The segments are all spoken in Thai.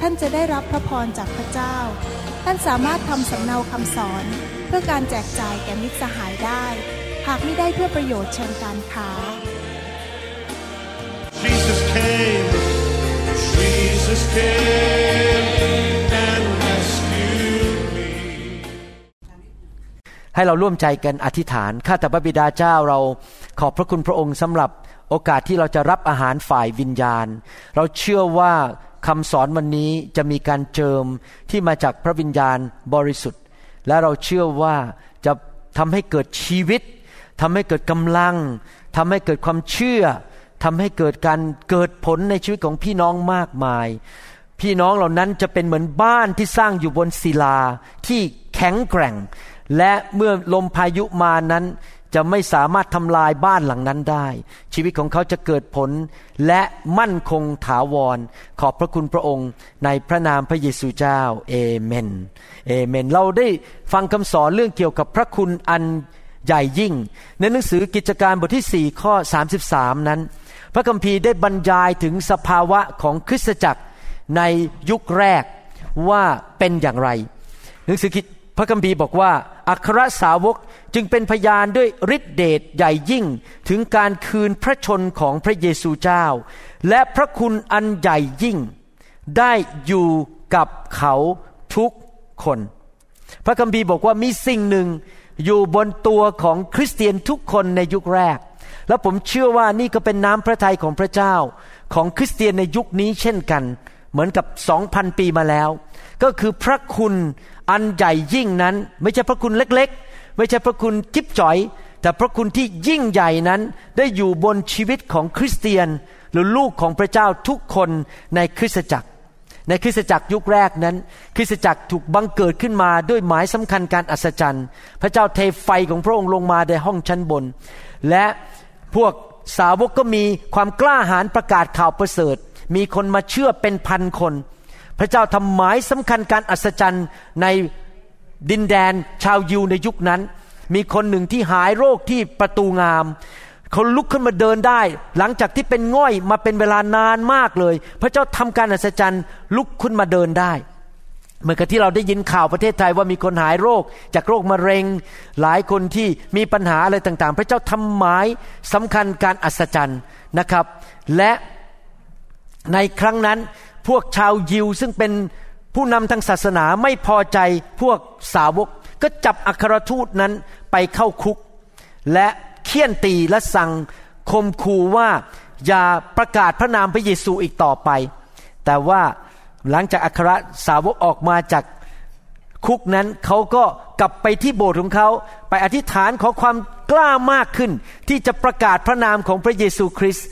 ท่านจะได้รับพระพรจากพระเจ้า ท่านสามารถทำสำเนาคำสอน เพื่อการแจกจ่ายแก่มิตรสหายได้ หากไม่ได้เพื่อประโยชน์เชิงการค้า Jesus came, Jesus came and rescued me. ให้เราร่วมใจกันอธิษฐาน ข้าแต่พระบิดาเจ้าเราขอบพระคุณพระองค์สำหรับโอกาสที่เราจะรับอาหารฝ่ายวิญญาณ เราเชื่อว่า คำสอนวันนี้จะมีการเจิมที่มาจากพระวิญญาณบริสุทธิ์ และเราเชื่อว่าจะทำให้เกิดชีวิตทำให้เกิดกำลังทำให้เกิดความเชื่อทำให้เกิดการเกิดผลในชีวิตของพี่น้องมากมาย พี่น้องเหล่านั้นจะเป็นเหมือนบ้านที่สร้างอยู่บนศิลาที่แข็งแกร่ง และเมื่อลมพายุมานั้น จะไม่สามารถทำลายบ้านหลังนั้นได้ ชีวิตของเขาจะเกิดผลและมั่นคงถาวร ขอบพระคุณพระองค์ในพระนามพระเยซูเจ้าเอเมนเอเมน เราได้ฟังคำสอนเรื่องเกี่ยวกับพระคุณอันใหญ่ยิ่ง ในหนังสือกิจการบทที่ 4 ข้อ 33 นั้น พระคัมภีร์ได้บรรยายถึงสภาวะของคริสตจักรในยุคแรกว่าเป็นอย่างไร หนังสือ พระคัมภีร์บอกว่า อัครสาวกจึงเป็นพยานด้วยฤทธิเดชใหญ่ยิ่งถึงการคืนพระชนของพระเยซูเจ้า และพระคุณอันใหญ่ยิ่ง ได้อยู่กับเขาทุกคน พระคัมภีร์บอกว่ามีสิ่งหนึ่งอยู่บนตัวของคริสเตียนทุกคนในยุคแรก และผมเชื่อว่านี่ก็เป็นน้ำพระทัยของพระเจ้า ของคริสเตียนในยุคนี้เช่นกัน เหมือนกับสองพันปีมาแล้ว ก็คือพระคุณอันใหญ่ยิ่งนั้น ไม่ใช่พระคุณเล็กๆ ไม่ใช่พระคุณจิ๊บจ่อย แต่พระคุณที่ยิ่งใหญ่นั้นได้อยู่บนชีวิตของคริสเตียน หรือลูกของพระเจ้าทุกคนในคริสตจักร ในคริสตจักรยุคแรกนั้น คริสตจักรถูกบังเกิดขึ้นมาด้วยหมายสำคัญการอัศจรรย์ พระเจ้าเทไฟของพระองค์ลงมาในห้องชั้นบน และพวกสาวกก็มีความกล้าหาญประกาศข่าวประเสริฐ มีคนมาเชื่อเป็นพันคน พระเจ้าทำหมายสำคัญการอัศจรรย์ในดินแดนชาวยิวในยุคนั้น มีคนหนึ่งที่หายโรคที่ประตูงามเขาลุกขึ้นมาเดินได้ หลังจากที่เป็นง่อยมาเป็นเวลานานมากเลย พระเจ้าทำการอัศจรรย์ลุกขึ้นมาเดินได้ เหมือนกับที่เราได้ยินข่าวประเทศไทยว่ามีคนหายโรค จากโรคมะเร็ง หลายคนที่มีปัญหาอะไรต่างๆ พระเจ้าทำหมายสำคัญการอัศจรรย์นะครับ และในครั้งนั้น พวกชาวยิวซึ่งเป็นผู้นำทางศาสนาไม่พอใจพวกสาวก ก็จับอัครทูตนั้นไปเข้าคุก และเคี่ยนตีและสั่งคมคูว่าอย่าประกาศพระนามพระเยซูอีกต่อไป แต่ว่าหลังจากอัครสาวกออกมาจากคุกนั้นเขาก็กลับไปที่โบสถ์ของเขาไปอธิษฐานขอความกล้ามากขึ้น ที่จะประกาศพระนามของพระเยซูคริสต์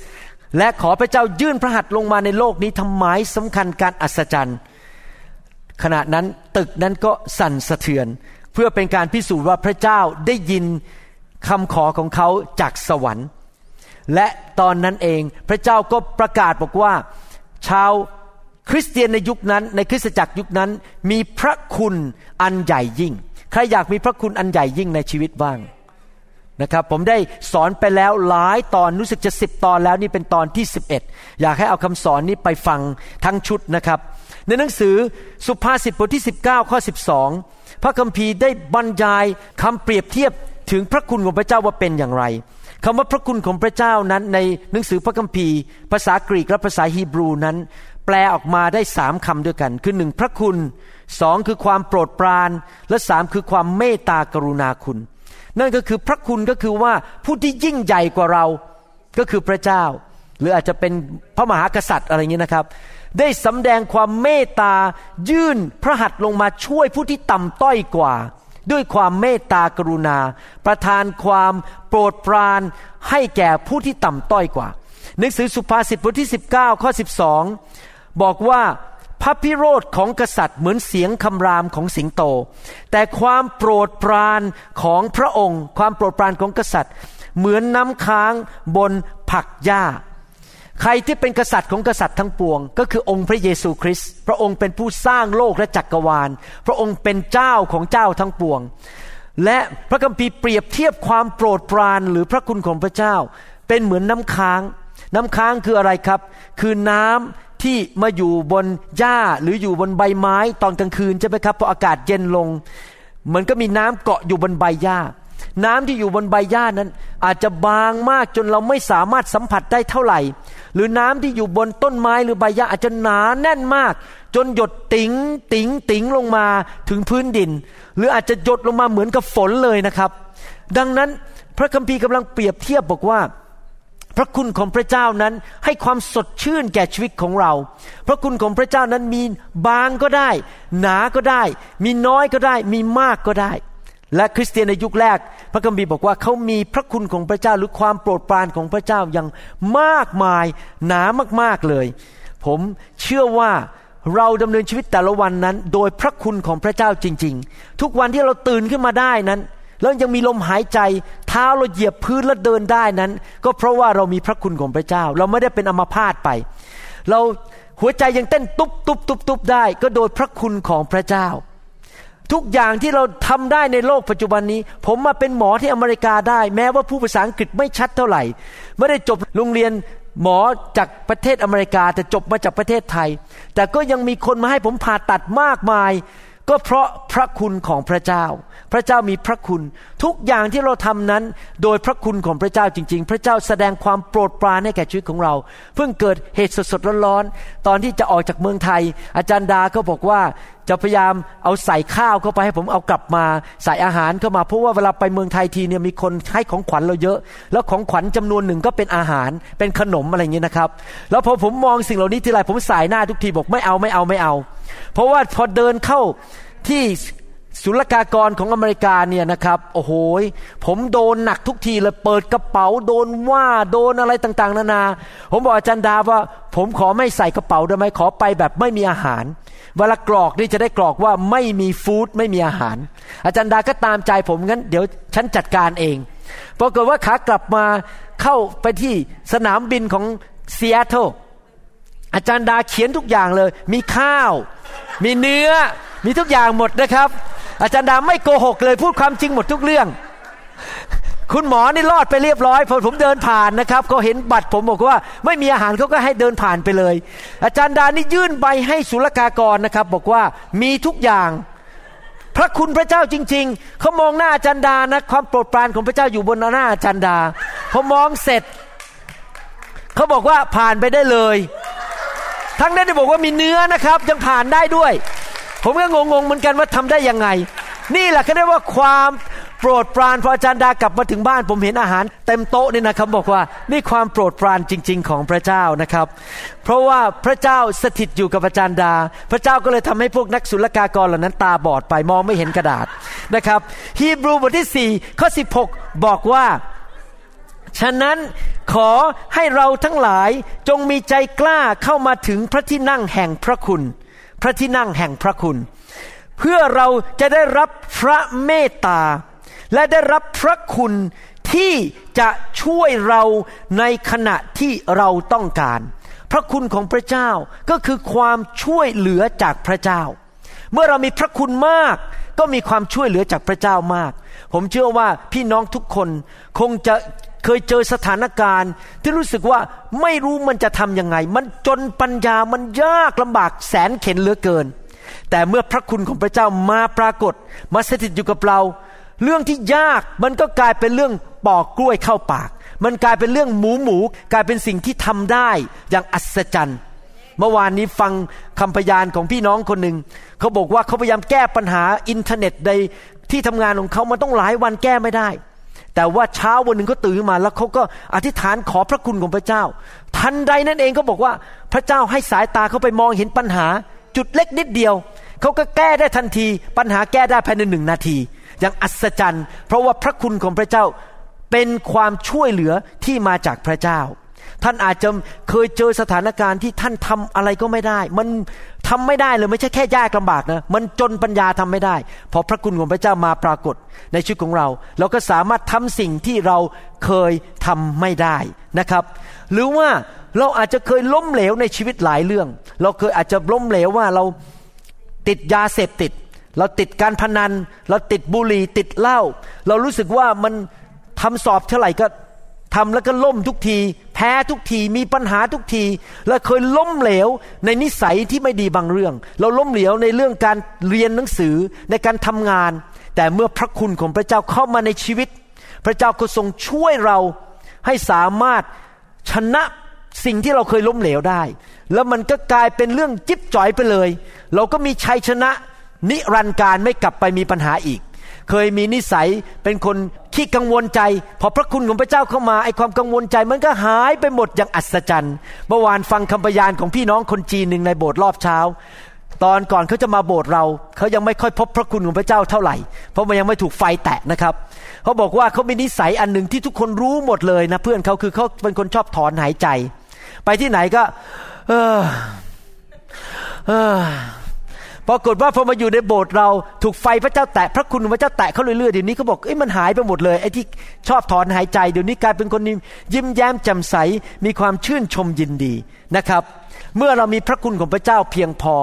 และขอพระเจ้ายื่นพระหัตถ์ลงมาในโลกนี้ทำหมายสำคัญการอัศจรรย์ ขณะนั้นตึกนั้นก็สั่นสะเทือน เพื่อเป็นการพิสูจน์ว่าพระเจ้าได้ยินคำขอของเขาจากสวรรค์ และตอนนั้นเองพระเจ้าก็ประกาศบอกว่า ชาวคริสเตียนในยุคนั้น ในคริสตจักรยุคนั้นมีพระคุณอันใหญ่ยิ่ง ใครอยากมีพระคุณอันใหญ่ยิ่งในชีวิตบ้าง นะครับผมได้สอนไปแล้วหลายตอนรู้สึกจะสิบตอนแล้วนี่เป็นตอนที่ 11 อยากให้เอาคำสอนนี้ไปฟังทั้งชุดนะครับ ในหนังสือสุภาษิตบทที่ 19 ข้อ 12 พระคัมภีร์ได้บรรยายคำเปรียบเทียบถึงพระคุณของพระเจ้าว่าเป็นอย่างไรคำว่าพระคุณของพระเจ้านั้นในหนังสือพระคัมภีร์ ภาษากรีกและภาษาฮีบรูนั้น แปลออกมาได้สามคำด้วยกัน คือหนึ่งพระคุณสองคือความโปรดปราน และสามคือความเมตตากรุณาคุณ นั่นก็คือพระคุณก็คือว่าผู้ที่ยิ่งใหญ่กว่าเราก็คือพระเจ้า หรืออาจจะเป็นพระมหากษัตริย์อะไรอย่างนี้นะครับ ได้สำแดงความเมตตายื่นพระหัตถ์ลงมาช่วยผู้ที่ต่ำต้อยกว่า ด้วยความเมตตากรุณา ประทานความโปรดปรานให้แก่ผู้ที่ต่ำต้อยกว่า หนังสือสุภาษิตบทที่ 19 ข้อ 12 บอกว่า พระพิโรธของกษัตริย์เหมือนเสียงคำรามของสิงโต แต่ความโปรดปรานของพระองค์ ความโปรดปรานของกษัตริย์ เหมือนน้ำค้างบนผักหญ้า ใครที่เป็นกษัตริย์ของกษัตริย์ทั้งปวง ก็คือองค์พระเยซูคริสต์พระองค์เป็นผู้สร้างโลกและจักรวาล พระองค์เป็นเจ้าของเจ้าทั้งปวง และพระคัมภีร์เปรียบเทียบความโปรดปรานหรือพระคุณของพระเจ้า เป็นเหมือนน้ำค้าง น้ำค้างคืออะไรครับ คือน้ำ ที่มาอยู่บนหญ้าหรืออยู่บนใบไม้ตอนกลางคืนใช่ไหมครับพออากาศเย็นลง มันก็มีน้ำเกาะอยู่บนใบหญ้า น้ำที่อยู่บนใบหญ้านั้น อาจจะบางมากจนเราไม่สามารถสัมผัสได้เท่าไหร่ หรือน้ำที่อยู่บนต้นไม้หรือใบหญ้าอาจจะหนาแน่นมาก จนหยดติ๋งติ๋งติ๋งลงมาถึงพื้นดิน หรืออาจจะหยดลงมาเหมือนกับฝนเลยนะครับ ดังนั้นพระคัมภีร์กำลังเปรียบเทียบบอกว่า พระคุณของพระเจ้านั้นให้ความสดชื่นแก่ชีวิตของเรา พระคุณของพระเจ้านั้นมีบางก็ได้ หนาก็ได้ มีน้อยก็ได้ มีมากก็ได้ และคริสเตียนในยุคแรก พระคัมภีร์บอกว่าเขามีพระคุณของพระเจ้าหรือความโปรดปรานของพระเจ้าอย่างมากมายหนามากๆเลย ผมเชื่อว่าเราดำเนินชีวิตแต่ละวันนั้น โดยพระคุณของพระเจ้าจริง ๆ ทุกวันที่เราตื่นขึ้นมาได้นั้น แล้วยังมีลมหายใจ เท้าเราเหยียบพื้นแล้วเดินได้นั้น ก็เพราะว่าเรามีพระคุณของพระเจ้า เราไม่ได้เป็นอัมพาตไป เราหัวใจยังเต้นตุบตุบตุบตุบได้ ก็โดยพระคุณของพระเจ้า ทุกอย่างที่เราทำได้ในโลกปัจจุบันนี้ ผมมาเป็นหมอที่อเมริกาได้ แม้ว่าผู้ภาษาอังกฤษไม่ชัดเท่าไหร่ ไม่ได้จบโรงเรียนหมอจากประเทศอเมริกาแต่จบมาจากประเทศไทย แต่ก็ยังมีคนมาให้ผมผ่าตัดมากมาย ก็เพราะพระคุณของพระเจ้า พระเจ้ามีพระคุณ ทุกอย่างที่เราทำนั้น โดยพระคุณของพระเจ้าจริง ๆ พระเจ้าแสดงความโปรดปรานให้แก่ชีวิตของเรา เพิ่งเกิดเหตุสดๆร้อนๆตอนที่จะออกจากเมืองไทย อาจารย์ดาก็บอกว่าจะพยายามเอาใส่ข้าวเข้าไปให้ผมเอากลับมาใส่อาหารเข้ามาเพราะว่าเวลาไปเมืองไทยทีเนี่ยมีคนให้ของขวัญเราเยอะ แล้วของขวัญจำนวนหนึ่งก็เป็นอาหารเป็นขนมอะไรอย่างเงี้ยนะครับ แล้วพอผมมองสิ่งเหล่านี้ทีไรผมสายหน้าทุกทีบอกไม่เอาไม่เอาไม่เอา เพราะว่าพอเดินเข้าที่ ศุลกากรของอเมริกาเนี่ยนะครับโอ้โหผมโดนหนักทุกทีเลยเปิดกระเป๋าโดนว่าโดนอะไรต่างๆ นานา ผมบอกอาจารย์ดาว่า ผมขอไม่ใส่กระเป๋าได้ไหมขอไปแบบไม่มีอาหาร เวลากรอกนี่จะได้กรอกว่าไม่มี food ไม่มีอาหาร อาจารย์ดาก็ตามใจผมงั้นเดี๋ยวฉันจัดการเองปรากฏว่าขากลับมาเข้าไปที่สนามบินของซีแอตเทิลอาจารย์ดาเขียนทุกอย่างเลย มีข้าว มีเนื้อ มีทุกอย่างหมดนะครับ อาจารย์ดาไม่โกหกเลย พูดความจริงหมดทุกเรื่อง คุณหมอนี่รอดไปเรียบร้อยพอผมเดินผ่านนะครับเขาเห็นบัตรผมบอกว่า ไม่มีอาหารเขาก็ให้เดินผ่านไปเลย อาจารย์ดานี่ยื่นใบให้ศุลกากรนะครับ บอกว่ามีทุกอย่าง พระคุณพระเจ้าจริง ๆเขามองหน้าอาจารย์ดานะความโปรดปรานของพระเจ้าอยู่บนหน้าอาจารย์ดาพอมองเสร็จเขาบอกว่าผ่านไปได้เลยทั้งนั้นได้บอกว่ามีเนื้อนะครับ ยังผ่านได้ด้วย ผมก็งงๆเหมือนกันว่าทำได้ยังไง นี่แหละเขาเรียกว่าความโปรดปรานพออาจารย์ดากลับมาถึงบ้าน ผมเห็นอาหารเต็มโต๊ะนี่นะครับบอกว่านี่ความโปรดปรานจริง ๆ ของพระเจ้านะครับ เพราะว่าพระเจ้าสถิตอยู่กับอาจารย์ดา พระเจ้าก็เลยทำให้พวกนักศุลกากรเหล่านั้นตาบอดไปมองไม่เห็นกระดาษนะครับฮีบรูบทที่4ข้อ16 บอกว่าฉะนั้นขอให้เราทั้งหลายจงมีใจกล้าเข้ามาถึงพระที่นั่งแห่งพระคุณพ ระที่นั่งแห่งพระคุณ เพื่อเราจะได้รับพระเมตตา และได้รับพระคุณที่จะช่วยเราในขณะที่เราต้องการ พระคุณของพระเจ้าก็คือความช่วยเหลือจากพระเจ้า เมื่อเรามีพระคุณมาก ก็มีความช่วยเหลือจากพระเจ้ามาก ผมเชื่อว่าพี่น้องทุกคนคงจะ เคยเจอสถานการณ์ ที่รู้สึกว่าไม่รู้มันจะทำยังไง มันจนปัญญามันยากลำบากแสนเข็นเหลือเกิน แต่เมื่อพระคุณของพระเจ้ามาปรากฏ มาสถิตอยู่กับเรา เรื่องที่ยากมันก็กลายเป็นเรื่องปอกกล้วยเข้าปาก มันกลายเป็นเรื่องหมูหมูกลายเป็นสิ่งที่ทำได้อย่างอัศจรรย์เมื่อวานนี้ฟังคำพยานของพี่น้องคนหนึ่งเขาบอกว่าเขาพยายามแก้ปัญหาอินเทอร์เน็ตในที่ทำงานของเขามันต้องหลายวันแก้ไม่ได้ แต่ว่าเช้าวันหนึ่งเขาตื่นมาแล้วเขาก็อธิษฐานขอพระคุณของพระเจ้า ทันใดนั่นเองเขาบอกว่าพระเจ้าให้สายตาเขาไปมองเห็นปัญหา จุดเล็กนิดเดียวเขาก็แก้ได้ทันที ปัญหาแก้ได้ภายในหนึ่งนาที อย่างอัศจรรย์ เพราะว่าพระคุณของพระเจ้าเป็นความช่วยเหลือที่มาจากพระเจ้า ท่านอาจจะเคยเจอสถานการณ์ที่ท่านทำอะไรก็ไม่ได้ มันทำไม่ได้เลยไม่ใช่แค่ยากลำบากนะ มันจนปัญญาทำไม่ได้ พอพระคุณของพระเจ้ามาปรากฏในชีวิตของเรา เราก็สามารถทำสิ่งที่เราเคยทำไม่ได้นะครับ หรือว่าเราอาจจะเคยล้มเหลวในชีวิตหลายเรื่อง เราเคยอาจจะล้มเหลวว่าเราติดยาเสพติด เราติดการพนัน เราติดบุหรี่ติดเหล้าเรารู้สึกว่ามันทำสอบเท่าไหร่ก็ ทำแล้วก็ล่มทุกที แพ้ทุกทีมีปัญหาทุกที และเคยล้มเหลวในนิสัยที่ไม่ดีบางเรื่อง เราล้มเหลวในเรื่องการเรียนหนังสือในการทำงาน แต่เมื่อพระคุณของพระเจ้าเข้ามาในชีวิต พระเจ้าก็ทรงช่วยเราให้สามารถชนะสิ่งที่เราเคยล้มเหลวได้ แล้วมันก็กลายเป็นเรื่องจิ๊บจ่อยไปเลย เราก็มีชัยชนะนิรันดร์การไม่กลับไปมีปัญหาอีก เคยมีนิสัยเป็นคนขี้กังวลใจ พอพระคุณของพระเจ้าเข้ามาไอความกังวลใจมันก็หายไปหมดอย่างอัศจรรย์เมื่อวานฟังคำพยานของพี่น้องคนจีนหนึ่งในโบสถ์รอบเช้า ตอนก่อนเขาจะมาโบสถ์เราเขายังไม่ค่อยพบพระคุณของพระเจ้าเท่าไหร่ เพราะมันยังไม่ถูกไฟแตะนะครับเขาบอกว่าเขามีนิสัยอันหนึ่งที่ทุกคนรู้หมดเลยนะเพื่อนเขาคือเขาเป็นคนชอบถอนหายใจ ไปที่ไหนก็ เออเออ ปรากฏว่าพอมาอยู่ในโบสถ์เราถูกไฟพระเจ้าแตะพระคุณของพระเจ้าแตะเขาเรื่อยๆเดี๋ยวนี้เขาบอกเอ้ยมันหายไปหมดเลยไอ้ที่ชอบถอนหายใจเดี๋ยวนี้กลายเป็นคนยิ้มแย้มแจ่มใสมีความชื่นชมยินดีนะครับ เมื่อเรามีพระคุณของพระเจ้าเพียงพอ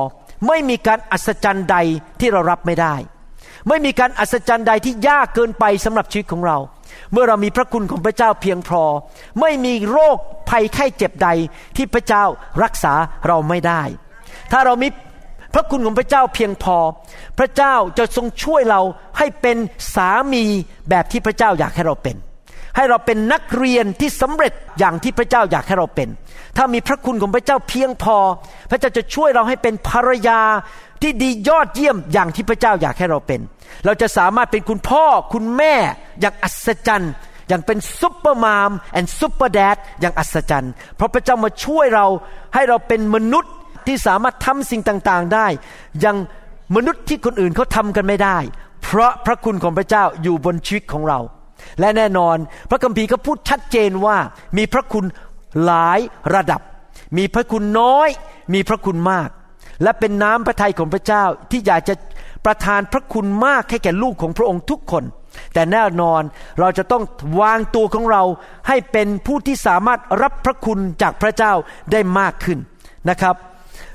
ไม่มีการอัศจรรย์ใดที่เรารับไม่ได้ ไม่มีการอัศจรรย์ใดที่ยากเกินไปสำหรับชีวิตของเรา เมื่อเรามีพระคุณของพระเจ้าเพียงพอ ไม่มีโรคภัยไข้เจ็บใดที่พระเจ้ารักษาเราไม่ได้ ถ้าเรามี พระคุณของพระเจ้าเพียงพอ พระเจ้าจะทรงช่วยเราให้เป็นสามีแบบที่พระเจ้าอยากให้เราเป็น ให้เราเป็นนักเรียนที่สำเร็จอย่างที่พระเจ้าอยากให้เราเป็น ถ้ามีพระคุณของพระเจ้าเพียงพอ พระเจ้าจะช่วยเราให้เป็นภรรยาที่ดียอดเยี่ยมอย่างที่พระเจ้าอยากให้เราเป็น เราจะสามารถเป็นคุณพ่อคุณแม่อย่างอัศจรรย์อย่างเป็น super mom and super dad อย่างอัศจรรย์ เพราะพระเจ้ามาช่วยเราให้เราเป็นมนุษย์ ที่สามารถทำสิ่งต่างๆ ได้ยังมนุษย์ที่คนอื่นเขาทำกันไม่ได้ เพราะพระคุณของพระเจ้าอยู่บนชีวิตของเรา และแน่นอนพระคัมภีร์ก็พูดชัดเจนว่ามีพระคุณหลายระดับ มีพระคุณน้อย มีพระคุณมาก และเป็นน้ำพระทัยของพระเจ้าที่อยากจะประทานพระคุณมากให้แก่ลูกของพระองค์ทุกคน แต่แน่นอนเราจะต้องวางตัวของเราให้เป็นผู้ที่สามารถรับพระคุณจากพระเจ้าได้มากขึ้นนะครับ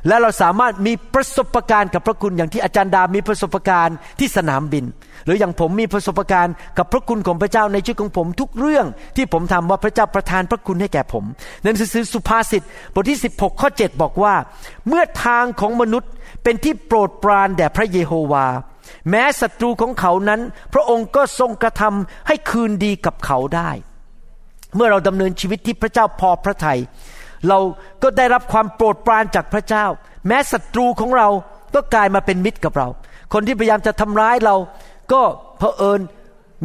และเราสามารถมีประสบการณ์กับพระคุณอย่างที่อาจารย์ดามีประสบการณ์ที่สนามบิน หรืออย่างผมมีประสบการณ์กับพระคุณของพระเจ้าในชีวิตของผมทุกเรื่องที่ผมทำว่าพระเจ้าประทานพระคุณให้แก่ผมในหนังสือสุภาษิตบทที่ 16 ข้อ 7 บอกว่า เมื่อทางของมนุษย์เป็นที่โปรดปรานแด่พระเยโฮวา แม้ศัตรูของเขานั้น พระองค์ก็ทรงกระทำให้คืนดีกับเขาได้ เมื่อเราดำเนินชีวิตที่พระเจ้าพอพระทยัย เราก็ได้รับความโปรดปรานจากพระเจ้า แม้ศัตรูของเราก็กลายมาเป็นมิตรกับเรา คนที่พยายามจะทำร้ายเรา ก็เพอเอิญ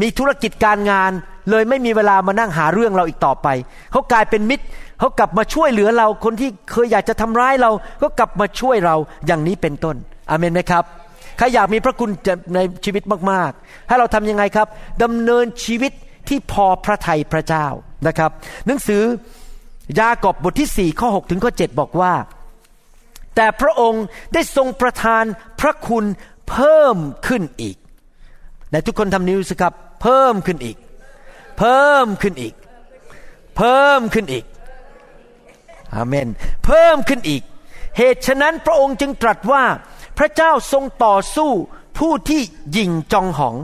มีธุรกิจการงาน เลยไม่มีเวลามานั่งหาเรื่องเราอีกต่อไป เขากลายเป็นมิตร เขากลับมาช่วยเหลือเรา คนที่เคยอยากจะทำร้ายเรา ก็กลับมาช่วยเราอย่างนี้เป็นต้น อเมนไหมครับใครอยากมีพระคุณในชีวิตมากๆ ให้เราทำยังไงครับดำเนินชีวิตที่พอพระทัยพระเจ้านะครับ หนังสือ ยากอบบทที่สี่ข้อ6ถึงข้อ7บอกว่า แต่พระองค์ได้ทรงประทานพระคุณเพิ่มขึ้นอีกแต่ทุกคนทำนิ้วสิครับ เพิ่มขึ้นอีก เพิ่มขึ้นอีก เพิ่มขึ้นอีกอาเมน เพิ่มขึ้นอีก เหตุฉะนั้นพระองค์จึงตรัสว่า พระเจ้าทรงต่อสู้ผู้ที่ยิงจองหอง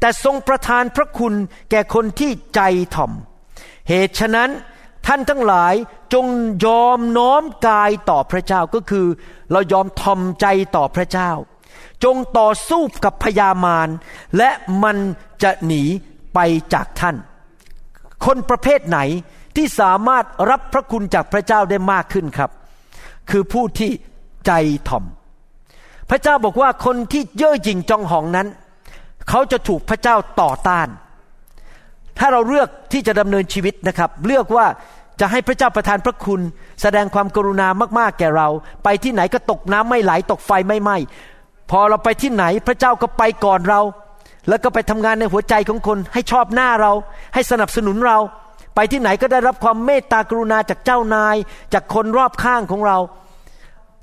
แต่ทรงประทานพระคุณแก่คนที่ใจถ่อม เหตุฉะนั้น ท่านทั้งหลายจงยอมน้อมกายต่อพระเจ้าก็คือ เรายอมทอมใจต่อพระเจ้า จงต่อสู้กับพยามารและมันจะหนีไปจากท่าน คนประเภทไหนที่สามารถรับพระคุณจากพระเจ้าได้มากขึ้นครับ คือผู้ที่ใจถ่อม พระเจ้าบอกว่าคนที่เย่อหยิ่งจองหองนั้น เขาจะถูกพระเจ้าต่อต้าน ถ้าเราเลือกที่จะดำเนินชีวิตนะครับ เลือกว่าจะให้พระเจ้าประทานพระคุณ แสดงความกรุณามากๆแก่เรา ไปที่ไหนก็ตกน้ำไม่ไหลตกไฟไม่ไหม้พอเราไปที่ไหนพระเจ้าก็ไปก่อนเรา แล้วก็ไปทำงานในหัวใจของคน ให้ชอบหน้าเรา ให้สนับสนุนเรา ไปที่ไหนก็ได้รับความเมตตากรุณาจากเจ้านาย จากคนรอบข้างของเรา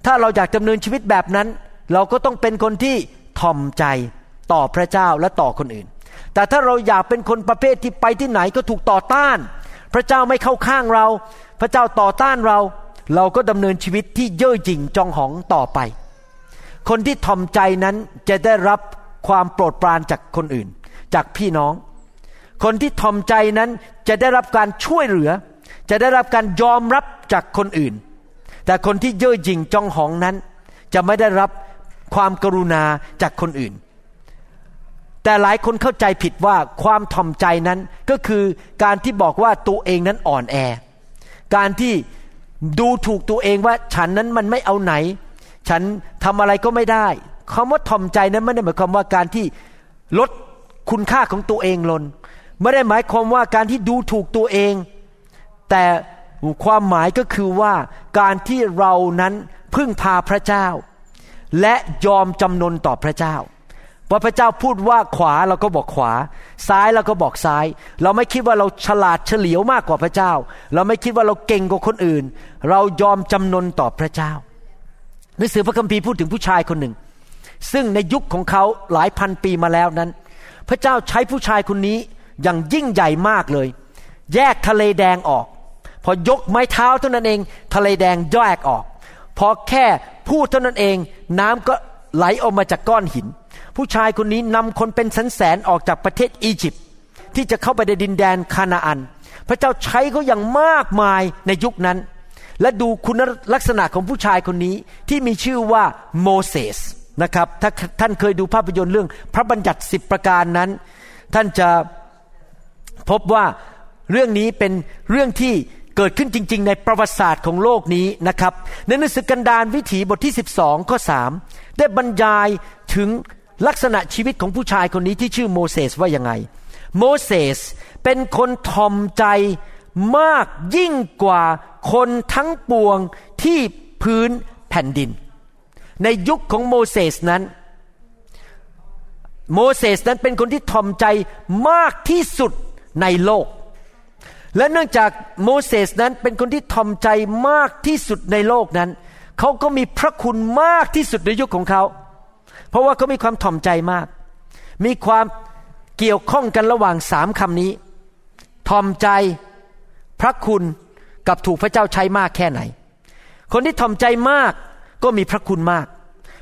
ถ้าเราอยากดำเนินชีวิตแบบนั้น เราก็ต้องเป็นคนที่ถ่อมใจต่อพระเจ้าและต่อคนอื่น แต่ถ้าเราอยากเป็นคนประเภทที่ไปที่ไหนก็ถูกต่อต้าน พระเจ้าไม่เข้าข้างเรา พระเจ้าต่อต้านเรา เราก็ดำเนินชีวิตที่เย่อหยิ่งจองหองต่อไป คนที่ถ่อมใจนั้นจะได้รับความโปรดปรานจากคนอื่น จากพี่น้อง คนที่ถ่อมใจนั้นจะได้รับการช่วยเหลือ จะได้รับการยอมรับจากคนอื่น แต่คนที่เย่อหยิ่งจองหองนั้น จะไม่ได้รับความกรุณาจากคนอื่น แต่หลายคนเข้าใจผิดว่าความถ่อมใจนั้นก็คือการที่บอกว่าตัวเองนั้นอ่อนแอ การที่ดูถูกตัวเองว่าฉันนั้นมันไม่เอาไหน ฉันทำอะไรก็ไม่ได้คำว่าถ่อมใจนั้นไม่ได้หมายความว่าการที่ลดคุณค่าของตัวเองลงไม่ได้หมายความว่าการที่ดูถูกตัวเอง แต่ความหมายก็คือว่าการที่เรานั้นพึ่งพาพระเจ้า และยอมจำนนต่อพระเจ้า ว่าพระเจ้าพูดว่าขวาเราก็บอกขวา ซ้ายเราก็บอกซ้าย เราไม่คิดว่าเราฉลาดเฉลียวมากกว่าพระเจ้า เราไม่คิดว่าเราเก่งกว่าคนอื่น เรายอมจำนนต่อพระเจ้าหนังสือพระคัมภีร์พูดถึงผู้ชายคนหนึ่ง ซึ่งในยุคของเขาหลายพันปีมาแล้วนั้น พระเจ้าใช้ผู้ชายคนนี้อย่างยิ่งใหญ่มากเลย แยกทะเลแดงออก พอยกไม้เท้าเท่านั้นเอง ทะเลแดงแยกออก พอแค่พูดเท่านั้นเอง น้ำก็ไหลออกมาจากก้อนหิน ผู้ชายคนนี้นำคนเป็นแสนแสนออกจากประเทศอียิปต์ที่จะเข้าไปในดินแดนคานาอัน พระเจ้าใช้เขาอย่างมากมายในยุคนั้น และดูคุณลักษณะของผู้ชายคนนี้ที่มีชื่อว่าโมเสสนะครับถ้าท่านเคยดูภาพยนตร์เรื่องพระบัญญัติสิบประการนั้น ท่านจะพบว่าเรื่องนี้เป็นเรื่องที่เกิดขึ้นจริง ๆ ในประวัติศาสตร์ของโลกนี้นะครับในหนังสือกันดารวิถีบทที่ 12 ข้อ 3 ได้บรรยายถึง ลักษณะชีวิตของผู้ชายคนนี้ที่ชื่อโมเสสว่ายังไง โมเสสเป็นคนทอมใจมากยิ่งกว่าคนทั้งปวงที่พื้นแผ่นดิน ในยุคของโมเสสนั้น โมเสสนั้นเป็นคนที่ทอมใจมากที่สุดในโลก และเนื่องจากโมเสสนั้นเป็นคนที่ทอมใจมากที่สุดในโลกนั้น เขาก็มีพระคุณมากที่สุดในยุคของเขา เพราะว่าเขามีความทอมใจมาก มีความเกี่ยวข้องกันระหว่างสามคำนี้ทอมใจพระคุณกับถูกพระเจ้าใช้มากแค่ไหน คนที่ทอมใจมากก็มีพระคุณมาก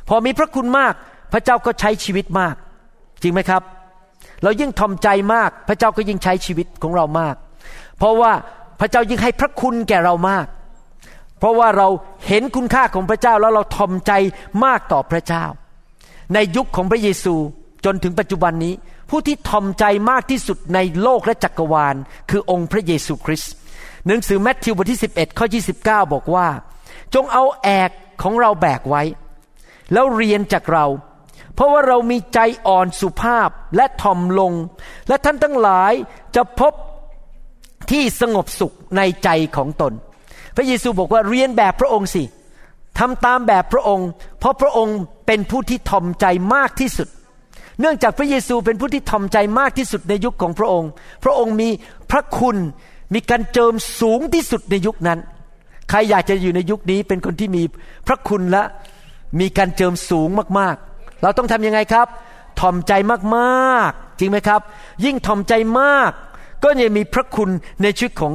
พอมีพระคุณมาก พระเจ้าก็ใช้ชีวิตมาก จริงไหมครับ เรายิ่งทอมใจมาก พระเจ้าก็ยิ่งใช้ชีวิตของเรามาก เพราะว่าพระเจ้ายิ่งให้พระคุณแก่เรามาก เพราะว่าเราเห็นคุณค่าของพระเจ้าแล้วเราทอมใจมากต่อพระเจ้า ในยุคของพระเยซูจนถึงปัจจุบันนี้ ผู้ที่ทอมใจมากที่สุดในโลกและจักรวาล คือองค์พระเยซูคริสต์หนังสือแมทธิวบทที่ 11 ข้อ 29 บอกว่า จงเอาแอกของเราแบกไว้ แล้วเรียนจากเรา เพราะว่าเรามีใจอ่อนสุภาพและทอมลง และท่านทั้งหลายจะพบที่สงบสุขในใจของตน พระเยซูบอกว่าเรียนแบบพระองค์สิทำตามแบบพระองค์ เพราะพระองค์ เป็นผู้ที่ทอมใจมากที่สุด เนื่องจากพระเยซูเป็นผู้ที่ทอมใจมากที่สุดในยุคของพระองค์ พระองค์มีพระคุณมีการเจิมสูงที่สุดในยุคนั้น ใครอยากจะอยู่ในยุคนี้เป็นคนที่มีพระคุณและมีการเจิมสูงมากๆ เราต้องทำยังไงครับทอมใจมากๆ จริงไหมครับ ยิ่งทอมใจมาก ก็จะมีพระคุณในชีวิตของ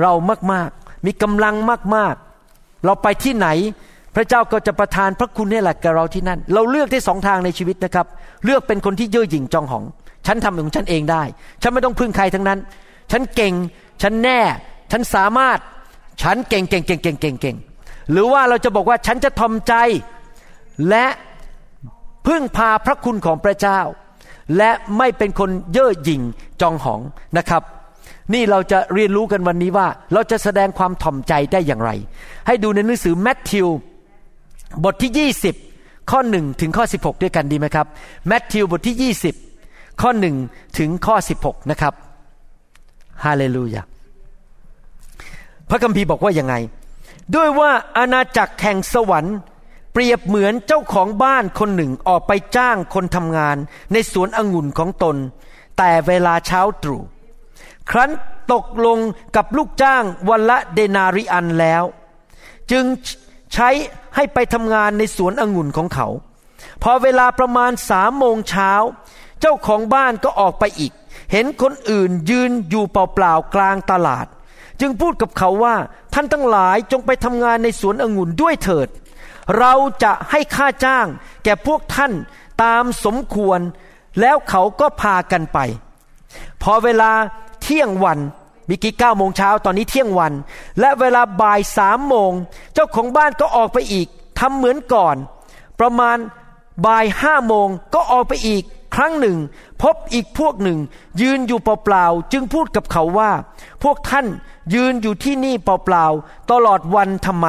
เรามากๆ มีกำลังมากๆ เราไปที่ไหน พระเจ้าก็จะประทานพระคุณนี่แหละกับเราที่นั่น เราเลือกได้สองทางในชีวิตนะครับ เลือกเป็นคนที่เย่อหยิ่งจองหอง ฉันทำของฉันเองได้ ฉันไม่ต้องพึ่งใครทั้งนั้น ฉันเก่ง ฉันแน่ ฉันสามารถ ฉันเก่งเก่งเก่งเก่งเก่งเก่งหรือว่าเราจะบอกว่าฉันจะทอมใจ และพึ่งพาพระคุณของพระเจ้า และไม่เป็นคนเย่อหยิ่งจองหองนะครับนี่เราจะเรียนรู้กันวันนี้ว่าเราจะแสดงความถ่อมใจได้อย่างไร ให้ดูในหนังสือแมทธิว บทที่ 20 ข้อ 1 ถึงข้อ 16 ด้วยกันดีไหมครับแมทธิวบทที่ 20 ข้อ 1 ถึงข้อ 16 นะครับฮาเลลูยาพระคัมภีร์บอกว่ายังไง ด้วยว่าอาณาจักรแห่งสวรรค์ เปรียบเหมือนเจ้าของบ้านคนหนึ่งออกไปจ้างคนทำงาน ในสวนองุ่นของตน แต่เวลาเช้าตรู่ครั้นตกลงกับลูกจ้างวันละเดนาริอันแล้ว จึง ใช้ให้ไปทำงานในสวนองุ่นของเขา พอเวลาประมาณสามโมงเช้า เจ้าของบ้านก็ออกไปอีก เห็นคนอื่นยืนอยู่เปล่าๆกลางตลาด จึงพูดกับเขาว่าท่านทั้งหลายจงไปทำงานในสวนองุ่นด้วยเถิด เราจะให้ค่าจ้าง แก่พวกท่านตามสมควร แล้วเขาก็พากันไป พอเวลาเที่ยงวัน มีกี่เก้าโมงเช้าตอนนี้เที่ยงวัน และเวลาบ่ายสามโมง เจ้าของบ้านก็ออกไปอีกทำเหมือนก่อน ประมาณบ่ายห้าโมงก็ออกไปอีก ครั้งหนึ่ง พบอีกพวกหนึ่ง ยืนอยู่เปล่าๆจึงพูดกับเขาว่า พวกท่านยืนอยู่ที่นี่เปล่าๆตลอดวันทำไม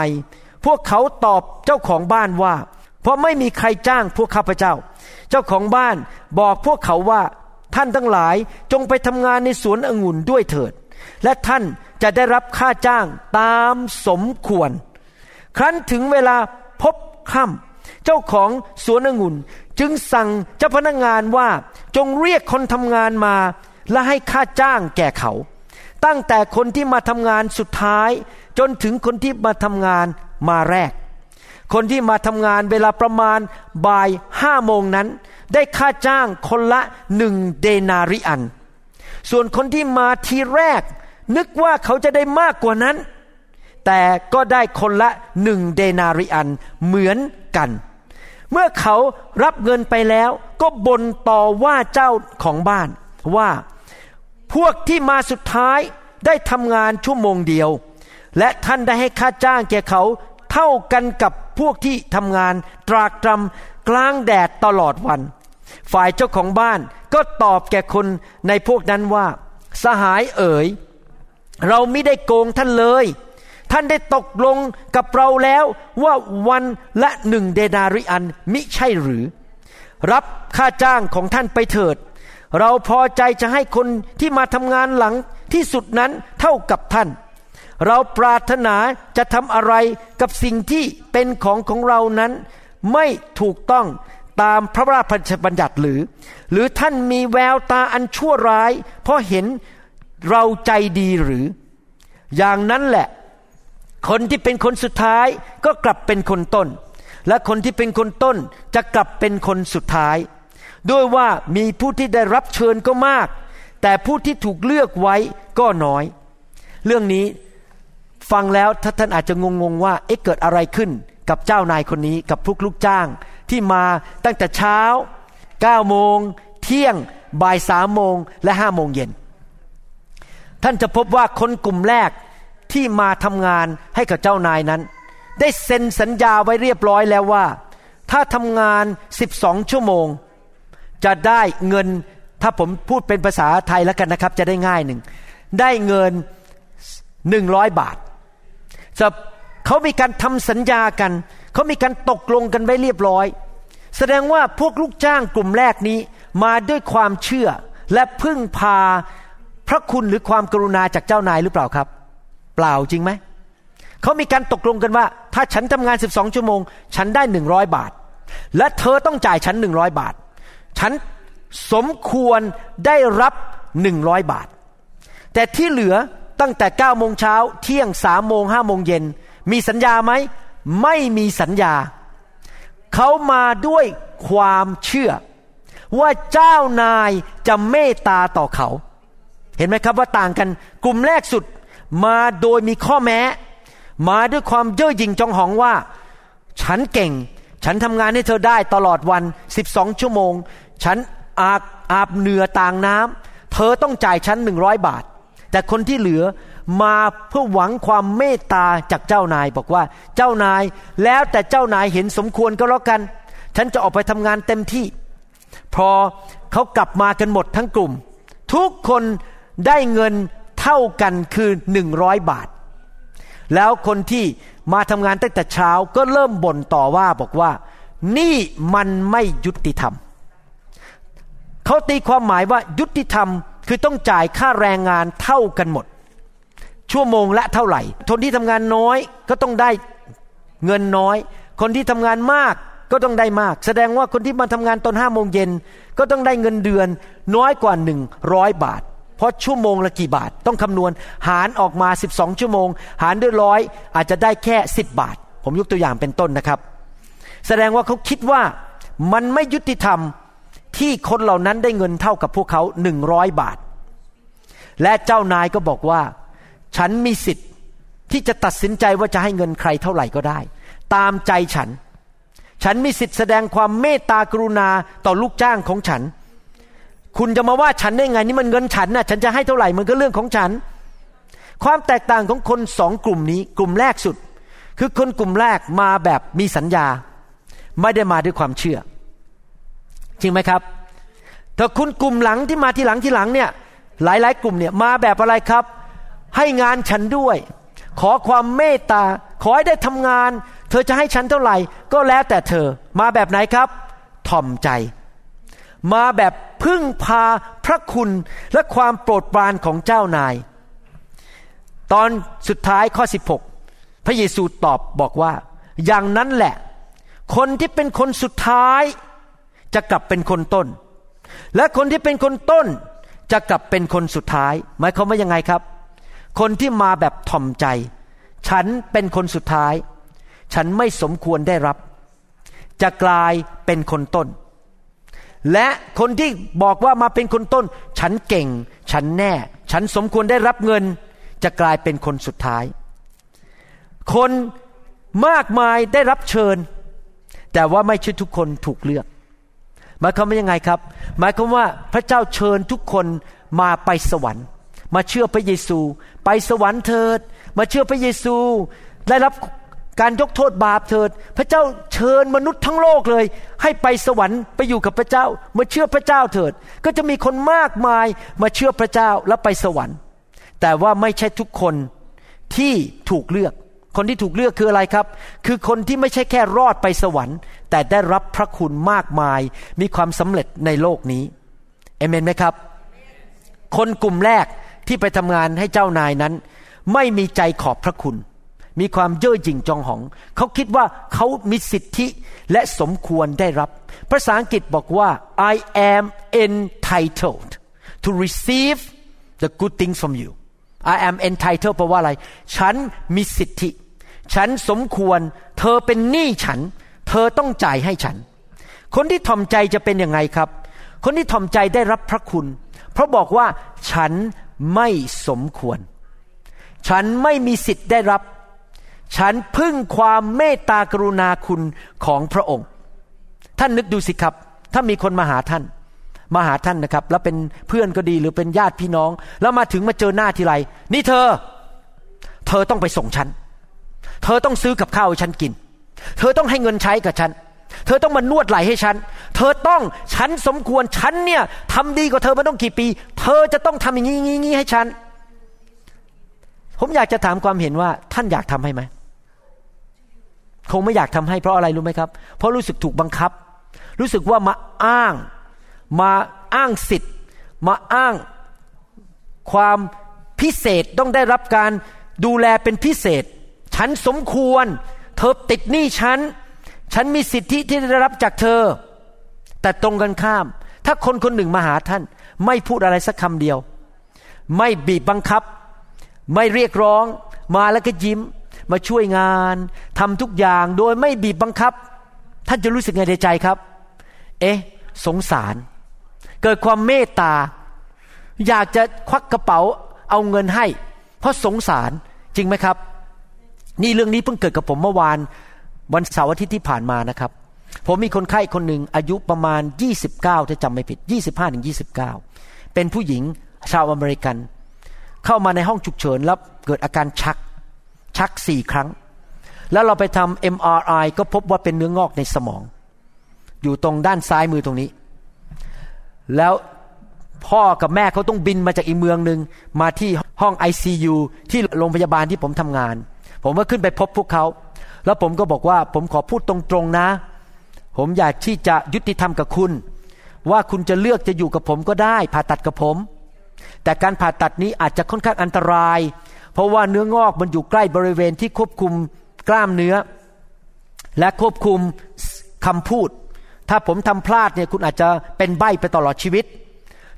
พวกเขาตอบเจ้าของบ้านว่า เพราะไม่มีใครจ้างพวกข้าพเจ้า เจ้าของบ้านบอกพวกเขาว่า ท่านทั้งหลายจงไปทำงานในสวนองุ่นด้วยเถิด และท่านจะได้รับค่าจ้างตามสมควร ครั้นถึงเวลาพบค่ำเจ้าของสวนองุ่นจึงสั่งเจ้าพนักงานว่าจงเรียกคนทำงานมา และให้ค่าจ้างแก่เขา ตั้งแต่คนที่มาทำงานสุดท้าย จนถึงคนที่มาทำงานมาแรก คนที่มาทำงานเวลาประมาณบ่ายห้าโมงนั้น ได้ค่าจ้างคนละหนึ่งเดนาริอัน ส่วนคนที่มาทีแรก นึกว่าเขาจะได้มากกว่านั้น แต่ก็ได้คนละหนึ่งเดนาริอันเหมือนกัน เมื่อเขารับเงินไปแล้วก็บ่นต่อว่าเจ้าของบ้านว่าพวกที่มาสุดท้ายได้ทำงานชั่วโมงเดียว และท่านได้ให้ค่าจ้างแก่เขาเท่ากันกับพวกที่ทำงานตรากตรำกลางแดดตลอดวัน ฝ่ายเจ้าของบ้านก็ตอบแก่คนในพวกนั้นว่า สหายเอ๋ย เราไม่ได้โกงท่านเลย ท่านได้ตกลงกับเราแล้วว่าวันละหนึ่งเดนาริอันมิใช่หรือ รับค่าจ้างของท่านไปเถิด เราพอใจจะให้คนที่มาทำงานหลังที่สุดนั้นเท่ากับท่าน เราปรารถนาจะทำอะไรกับสิ่งที่เป็นของของเรานั้น ไม่ถูกต้องตามพระราชบัญญัติหรือ หรือท่านมีแววตาอันชั่วร้าย เพราะเห็น เราใจดีหรือ อย่างนั้นแหละ คนที่เป็นคนสุดท้ายก็กลับเป็นคนต้น และคนที่เป็นคนต้นจะกลับเป็นคนสุดท้าย ด้วยว่ามีผู้ที่ได้รับเชิญก็มาก แต่ผู้ที่ถูกเลือกไว้ก็น้อย เรื่องนี้ฟังแล้วถ้าท่านอาจจะงงๆว่าเอ๊ะเกิดอะไรขึ้นกับเจ้านายคนนี้กับพวกลูกจ้าง ที่มาตั้งแต่เช้า9โมงเที่ยงบ่ายสามโมงและห้าโมงเย็น ท่านจะพบว่าคนกลุ่มแรกที่มาทำงานให้กับเจ้านายนั้น ได้เซ็นสัญญาไว้เรียบร้อยแล้วว่า ถ้าทำงาน 12 ชั่วโมง จะได้เงินถ้าผมพูดเป็นภาษาไทยแล้วกันนะครับ จะได้ง่ายหนึ่ง ได้เงินหนึ่งร้อยบาทจะเขามีการทำสัญญากัน เขามีการตกลงกันไว้เรียบร้อย แสดงว่าพวกลูกจ้างกลุ่มแรกนี้มาด้วยความเชื่อและพึ่งพา พระคุณหรือความกรุณาจากเจ้านายหรือเปล่าครับ เปล่าจริงไหมเขามีการตกลงกันว่า ถ้าฉันทำงาน 12 ชั่วโมง ฉันได้ 100 บาท และเธอต้องจ่ายฉัน 100 บาท ฉันสมควรได้รับ 100 บาท แต่ที่เหลือตั้งแต่9โมงเช้าเที่ยง3โมง5โมงเย็น มีสัญญาไหม ไม่มีสัญญา เขามาด้วยความเชื่อ ว่าเจ้านายจะเมตตาต่อเขา เห็นไหมครับว่าต่างกัน กลุ่มแรกสุดมาโดยมีข้อแม้ มาด้วยความเย่อหยิ่งจองหองว่า ฉันเก่ง ฉันทำงานให้เธอได้ตลอดวัน 12 ชั่วโมง ฉันอาบอาบเหนือต่างน้ำเธอต้องจ่ายฉันหนึ่งร้อยบาท แต่คนที่เหลือมาเพื่อหวังความเมตตาจากเจ้านายบอกว่า เจ้านายแล้วแต่เจ้านายเห็นสมควรก็แล้วกัน ฉันจะออกไปทำงานเต็มที่ พอเขากลับมากันหมดทั้งกลุ่ม ทุกคน ได้เงินเท่ากันคือหนึ่งร้อยบาท แล้วคนที่มาทำงานตั้งแต่เช้าก็เริ่มบ่นต่อว่าบอกว่า นี่มันไม่ยุติธรรม เขาตีความหมายว่ายุติธรรมคือต้องจ่ายค่าแรงงานเท่ากันหมด ชั่วโมงละเท่าไหร่ คนที่ทำงานน้อยก็ต้องได้เงินน้อย คนที่ทำงานมากก็ต้องได้มาก แสดงว่าคนที่มาทำงานตอนห้าโมงเย็นก็ต้องได้เงินเดือนน้อยกว่าหนึ่งร้อยบาท เพราะชั่วโมงละกี่บาท ต้องคำนวณหารออกมา 12 ชั่วโมง หารด้วยร้อยอาจจะได้แค่ 10 บาท ผมยกตัวอย่างเป็นต้นนะครับ แสดงว่าเขาคิดว่ามันไม่ยุติธรรมที่คนเหล่านั้นได้เงินเท่ากับพวกเขาหนึ่งร้อยบาท และเจ้านายก็บอกว่า ฉันมีสิทธิ์ที่จะตัดสินใจว่าจะให้เงินใครเท่าไหร่ก็ได้ ตามใจฉัน ฉันมีสิทธิ์แสดงความเมตตากรุณาต่อลูกจ้างของฉัน คุณจะมาว่าฉันได้ไงนี่มันเงินฉันนะ่ะ ฉันจะให้เท่าไหร่มันก็เรื่องของฉัน ความแตกต่างของคนสองกลุ่มนี้ กลุ่มแรกสุด คือคนกลุ่มแรกมาแบบมีสัญญา ไม่ได้มาด้วยความเชื่อ จริงไหมครับแต่คุณกลุ่มหลังที่มาทีหลังทีหลังเนี่ย หลายๆ กลุ่มเนี่ยมาแบบอะไรครับ ให้งานฉันด้วย ขอความเมตตาขอให้ได้ทำงาน เธอจะให้ฉันเท่าไหร่ ก็แล้วแต่เธอมาแบบไหนครับถ่อมใจ มาแบบพึ่งพาพระคุณและความโปรดปรานของเจ้านาย ตอนสุดท้ายข้อ 16 พระเยซูตอบบอกว่า อย่างนั้นแหละ คนที่เป็นคนสุดท้าย จะกลับเป็นคนต้น และคนที่เป็นคนต้น จะกลับเป็นคนสุดท้าย หมายความว่ายังไงครับ คนที่มาแบบถ่อมใจ ฉันเป็นคนสุดท้าย ฉันไม่สมควรได้รับ จะกลายเป็นคนต้น และคนที่บอกว่ามาเป็นคนต้น ฉันเก่ง ฉันแน่ ฉันสมควรได้รับเงิน จะกลายเป็นคนสุดท้าย คนมากมายได้รับเชิญ แต่ว่าไม่ใช่ทุกคนถูกเลือกหมายความว่ายังไงครับ หมายความว่าพระเจ้าเชิญทุกคนมาไปสวรรค์ มาเชื่อพระเยซู ไปสวรรค์เถิด มาเชื่อพระเยซู ได้รับ การยกโทษบาปเถิด พระเจ้าเชิญมนุษย์ทั้งโลกเลย ให้ไปสวรรค์ไปอยู่กับพระเจ้ามาเชื่อพระเจ้าเถิด ก็จะมีคนมากมายมาเชื่อพระเจ้าแล้วไปสวรรค์ แต่ว่าไม่ใช่ทุกคนที่ถูกเลือก คนที่ถูกเลือกคืออะไรครับ คือคนที่ไม่ใช่แค่รอดไปสวรรค์ แต่ได้รับพระคุณมากมาย มีความสำเร็จในโลกนี้เอเมนไหมครับ คนกลุ่มแรกที่ไปทำงานให้เจ้านายนั้น ไม่มีใจขอบพระคุณ มีความเย่อหยิ่งจองหอง เขาคิดว่าเขามีสิทธิและสมควรได้รับ ภาษาอังกฤษบอกว่า I am entitled to receive the good things from you I am entitled แปลว่าอะไร ฉันมีสิทธิ ฉันสมควร เธอเป็นหนี้ฉัน เธอต้องจ่ายให้ฉัน คนที่ถ่อมใจจะเป็นยังไงครับ คนที่ถ่อมใจได้รับพระคุณ เพราะบอกว่าฉันไม่สมควร ฉันไม่มีสิทธิ์ได้รับ ฉันพึ่งความเมตตากรุณาคุณของพระองค์ ท่านนึกดูสิครับ ถ้ามีคนมาหาท่าน มาหาท่านนะครับ แล้วเป็นเพื่อนก็ดีหรือเป็นญาติพี่น้อง แล้วมาถึงมาเจอหน้าทีไร นี่เธอ เธอต้องไปส่งฉัน เธอต้องซื้อกับข้าวให้ฉันกิน เธอต้องให้เงินใช้กับฉัน เธอต้องมานวดไหล่ให้ฉัน เธอต้องฉันสมควรฉันเนี่ยทำดีกว่าเธอมาต้องกี่ปี เธอจะต้องทำอย่างนี้งี้งี้ให้ฉัน ผมอยากจะถามความเห็นว่าท่านอยากทำให้ไหม คงไม่อยากทำให้เพราะอะไรรู้ไหมครับ เพราะรู้สึกถูกบังคับ รู้สึกว่ามาอ้าง มาอ้างสิทธิ์ มาอ้างความพิเศษต้องได้รับการดูแลเป็นพิเศษ ฉันสมควร เธอติดหนี้ฉัน ฉันมีสิทธิที่ได้รับจากเธอ แต่ตรงกันข้าม ถ้าคนคนหนึ่งมาหาท่าน ไม่พูดอะไรสักคำเดียว ไม่บีบบังคับ ไม่เรียกร้อง มาแล้วก็ยิ้ม มาช่วยงานทำทุกอย่างโดยไม่บีบบังคับ ท่านจะรู้สึกไงในใจครับ เอ๊ะ สงสาร เกิดความเมตตา อยากจะควักกระเป๋าเอาเงินให้ เพราะสงสารจริงไหมครับ นี่เรื่องนี้เพิ่งเกิดกับผมเมื่อวานวันเสาร์อาทิตย์ที่ผ่านมานะครับ ผมมีคนไข้คนหนึ่งอายุประมาณ 29 ถ้าจำไม่ผิด 25ถึง29 เป็นผู้หญิงชาวอเมริกัน เข้ามาในห้องฉุกเฉินแล้วเกิดอาการชัก ชักสี่ครั้ง แล้วเราไปทำ MRI ก็พบว่าเป็นเนื้องอกในสมอง อยู่ตรงด้านซ้ายมือตรงนี้ แล้วพ่อกับแม่เขาต้องบินมาจากอีเมืองหนึ่งมาที่ห้อง ICU ที่โรงพยาบาลที่ผมทำงาน ผมก็ขึ้นไปพบพวกเขา แล้วผมก็บอกว่าผมขอพูดตรงๆนะ ผมอยากที่จะยุติธรรมกับคุณ ว่าคุณจะเลือกจะอยู่กับผมก็ได้ ผ่าตัดกับผม แต่การผ่าตัดนี้อาจจะค่อนข้างอันตราย ราะว่าเนื้องอกมันอยู่ใกล้บริเวณที่ควบคุมกล้ามเนื้อ และควบคุมคำพูด ถ้าผมทำพลาดเนี่ยคุณอาจจะเป็นใบ้ไปตลอดชีวิต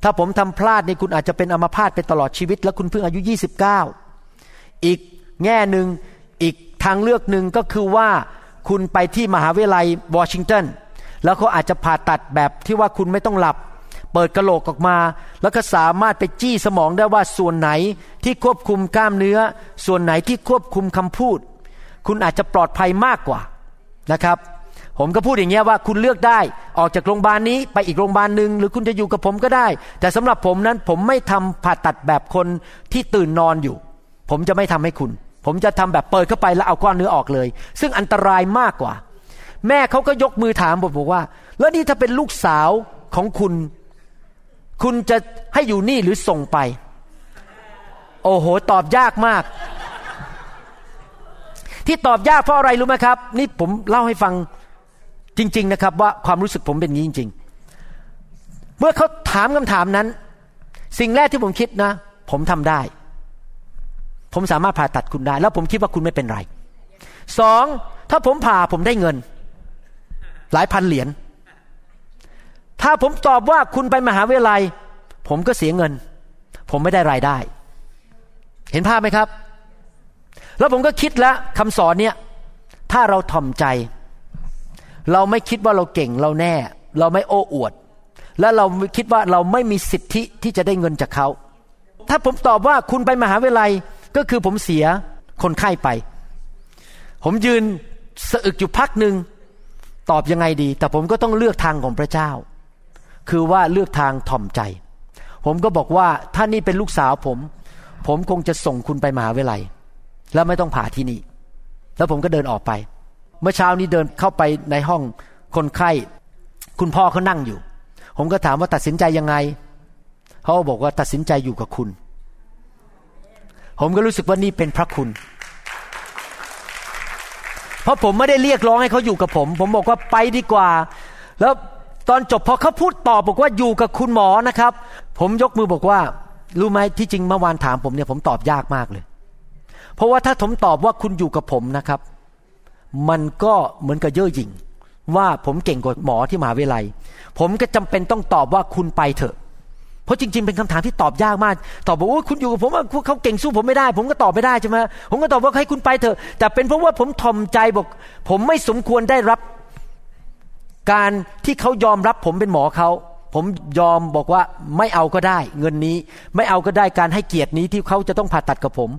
ถ้าผมทำพลาดเนี่ยคุณอาจจะเป็นอัมพาตไปตลอดชีวิต แล้วคุณเพิ่งอายุ 29 อีกแง่หนึ่งอีกทางเลือกหนึ่งก็คือว่าคุณไปที่มหาวิทยาลัยวอชิงตันแล้วเขาอาจจะผ่าตัดแบบที่ว่าคุณไม่ต้องหลับ เปิดกระโหลกออกมา แล้วก็สามารถไปจี้สมองได้ว่าส่วนไหนที่ควบคุมกล้ามเนื้อ ส่วนไหนที่ควบคุมคำพูด คุณอาจจะปลอดภัยมากกว่านะครับ ผมก็พูดอย่างเงี้ยว่าคุณเลือกได้ออกจากโรงพยาบาลนี้ไปอีกโรงพยาบาลหนึ่งหรือคุณจะอยู่กับผมก็ได้ แต่สำหรับผมนั้นผมไม่ทำผ่าตัดแบบคนที่ตื่นนอนอยู่ ผมจะไม่ทำให้คุณ ผมจะทำแบบเปิดเข้าไปแล้วเอาก้อนเนื้อออกเลย ซึ่งอันตรายมากกว่าแม่เขาก็ยกมือถามผมบอกว่า แล้วนี่ถ้าเป็นลูกสาวของคุณ คุณจะให้อยู่นี่หรือส่งไป โอ้โห ตอบยากมาก ที่ตอบยากเพราะอะไรรู้ไหมครับ นี่ผมเล่าให้ฟังจริง ๆ นะครับว่าความรู้สึกผมเป็นอย่างนี้จริง ๆ เมื่อเขาถามคำถามนั้น สิ่งแรกที่ผมคิดนะ ผมทำได้ ผมสามารถผ่าตัดคุณได้ แล้วผมคิดว่าคุณไม่เป็นไรสองถ้าผมผ่าผมได้เงิน หลายพันเหรียญ ถ้าผมตอบว่าคุณไปมหาวิทยาลัย ผมก็เสียเงิน ผมไม่ได้รายได้ เห็นภาพไหมครับ แล้วผมก็คิดแล้วคำสอนเนี่ยถ้าเราถ่อมใจ เราไม่คิดว่าเราเก่งเราแน่ เราไม่โอ้อวด และเราคิดว่าเราไม่มีสิทธิที่จะได้เงินจากเขาถ้าผมตอบว่าคุณไปมหาวิทยาลัยก็คือผมเสียคนไข้ไป ผมยืนสะอึกอยู่พักหนึ่งตอบยังไงดี แต่ผมก็ต้องเลือกทางของพระเจ้า คือว่าเลือกทางถ่อมใจ ผมก็บอกว่าถ้านี่เป็นลูกสาวผม ผมคงจะส่งคุณไปมหาวิทยาลัย แล้วไม่ต้องผ่าที่นี่ แล้วผมก็เดินออกไป เมื่อเช้านี้เดินเข้าไปในห้องคนไข้ คุณพ่อเขานั่งอยู่ ผมก็ถามว่าตัดสินใจยังไงเขาบอกว่าตัดสินใจอยู่กับคุณ ผมก็รู้สึกว่านี่เป็นพระคุณ เพราะผมไม่ได้เรียกร้องให้เขาอยู่กับผม ผมบอกว่าไปดีกว่า แล้ว ตอนจบพอเขาพูดตอบบอกว่าอยู่กับคุณหมอนะครับ ผมยกมือบอกว่า รู้ไหมที่จริงเมื่อวานถามผมเนี่ยผมตอบยากมากเลย เพราะว่าถ้าผมตอบว่าคุณอยู่กับผมนะครับ มันก็เหมือนกับเย่อหยิ่งว่าผมเก่งกว่าหมอที่มหาวิทยาลัย ผมก็จำเป็นต้องตอบว่าคุณไปเถอะ เพราะจริง ๆ เป็นคำถามที่ตอบยากมาก ตอบบอกว่าคุณอยู่กับผมเขาเก่งสู้ผมไม่ได้ ผมก็ตอบไม่ได้ใช่ไหมผมก็ตอบว่าให้คุณไปเถอะ แต่เป็นเพราะว่าผมทอมใจบอก ผมไม่สมควรได้รับ การที่เขายอมรับผมเป็นหมอเขา ผมยอมบอกว่าไม่เอาก็ได้ เงินนี้ไม่เอาก็ได้การให้เกียรตินี้ที่เขาจะต้องผ่าตัดกับผม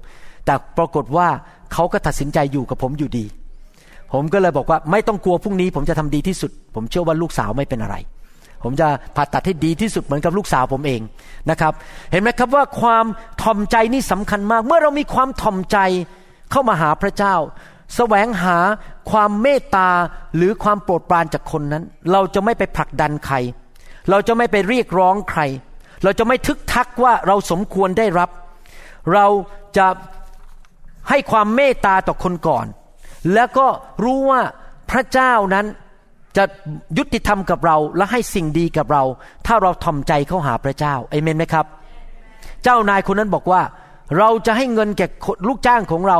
แต่ปรากฏว่าเขาก็ตัดสินใจอยู่กับผมอยู่ดี ผมก็เลยบอกว่าไม่ต้องกลัวพรุ่งนี้ ผมจะทำดีที่สุด ผมเชื่อว่าลูกสาวไม่เป็นอะไร ผมจะผ่าตัดให้ดีที่สุดเหมือนกับลูกสาวผมเองนะครับ เห็นไหมครับว่าความทอมใจนี่สำคัญมาก เมื่อเรามีความทอมใจเข้ามาหาพระเจ้า แสวงหาความเมตตาหรือความโปรดปรานจากคนนั้น เราจะไม่ไปผลักดันใคร เราจะไม่ไปเรียกร้องใคร เราจะไม่ทึกทักว่าเราสมควรได้รับ เราจะให้ความเมตตาต่อคนก่อน แล้วก็รู้ว่าพระเจ้านั้นจะยุติธรรมกับเราและให้สิ่งดีกับเรา ถ้าเราทอมใจเข้าหาพระเจ้าเอเมนไหมครับ เจ้านายคนนั้นบอกว่า เราจะให้เงินแก่ลูกจ้างของเรา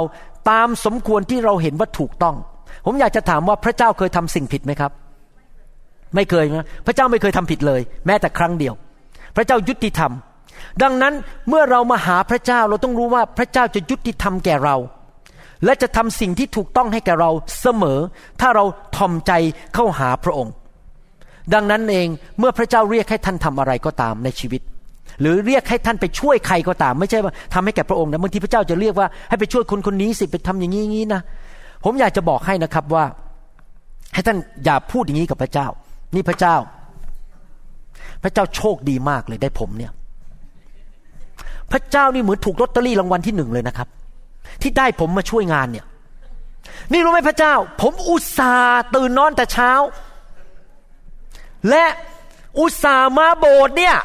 ตามสมควรที่เราเห็นว่าถูกต้อง ผมอยากจะถามว่าพระเจ้าเคยทำสิ่งผิดไหมครับ ไม่เคยนะพระเจ้าไม่เคยทำผิดเลย แม้แต่ครั้งเดียว พระเจ้ายุติธรรม ดังนั้นเมื่อเรามาหาพระเจ้าเราต้องรู้ว่าพระเจ้าจะยุติธรรมแก่เรา และจะทำสิ่งที่ถูกต้องให้แก่เราเสมอ ถ้าเราทอมใจเข้าหาพระองค์ ดังนั้นเองเมื่อพระเจ้าเรียกให้ท่านทำอะไรก็ตามในชีวิต หรือเรียกให้ท่านไปช่วยใครก็ตาม ไม่ใช่ว่าทำให้แก่พระองค์นะบางทีพระเจ้าจะเรียกว่าให้ไปช่วยคนคนนี้สิไปทำอย่างนี้นี้นะผมอยากจะบอกให้นะครับว่า ให้ท่านอย่าพูดอย่างนี้กับพระเจ้า นี่พระเจ้า พระเจ้าโชคดีมากเลยได้ผมเนี่ย พระเจ้านี่เหมือนถูกลอตเตอรี่รางวัลที่หนึ่งเลยนะครับ ที่ได้ผมมาช่วยงานเนี่ย นี่รู้ไหมพระเจ้า ผมอุตส่าห์ตื่นนอนแต่เช้า และอุตส่าห์มาโบสถ์เนี่ย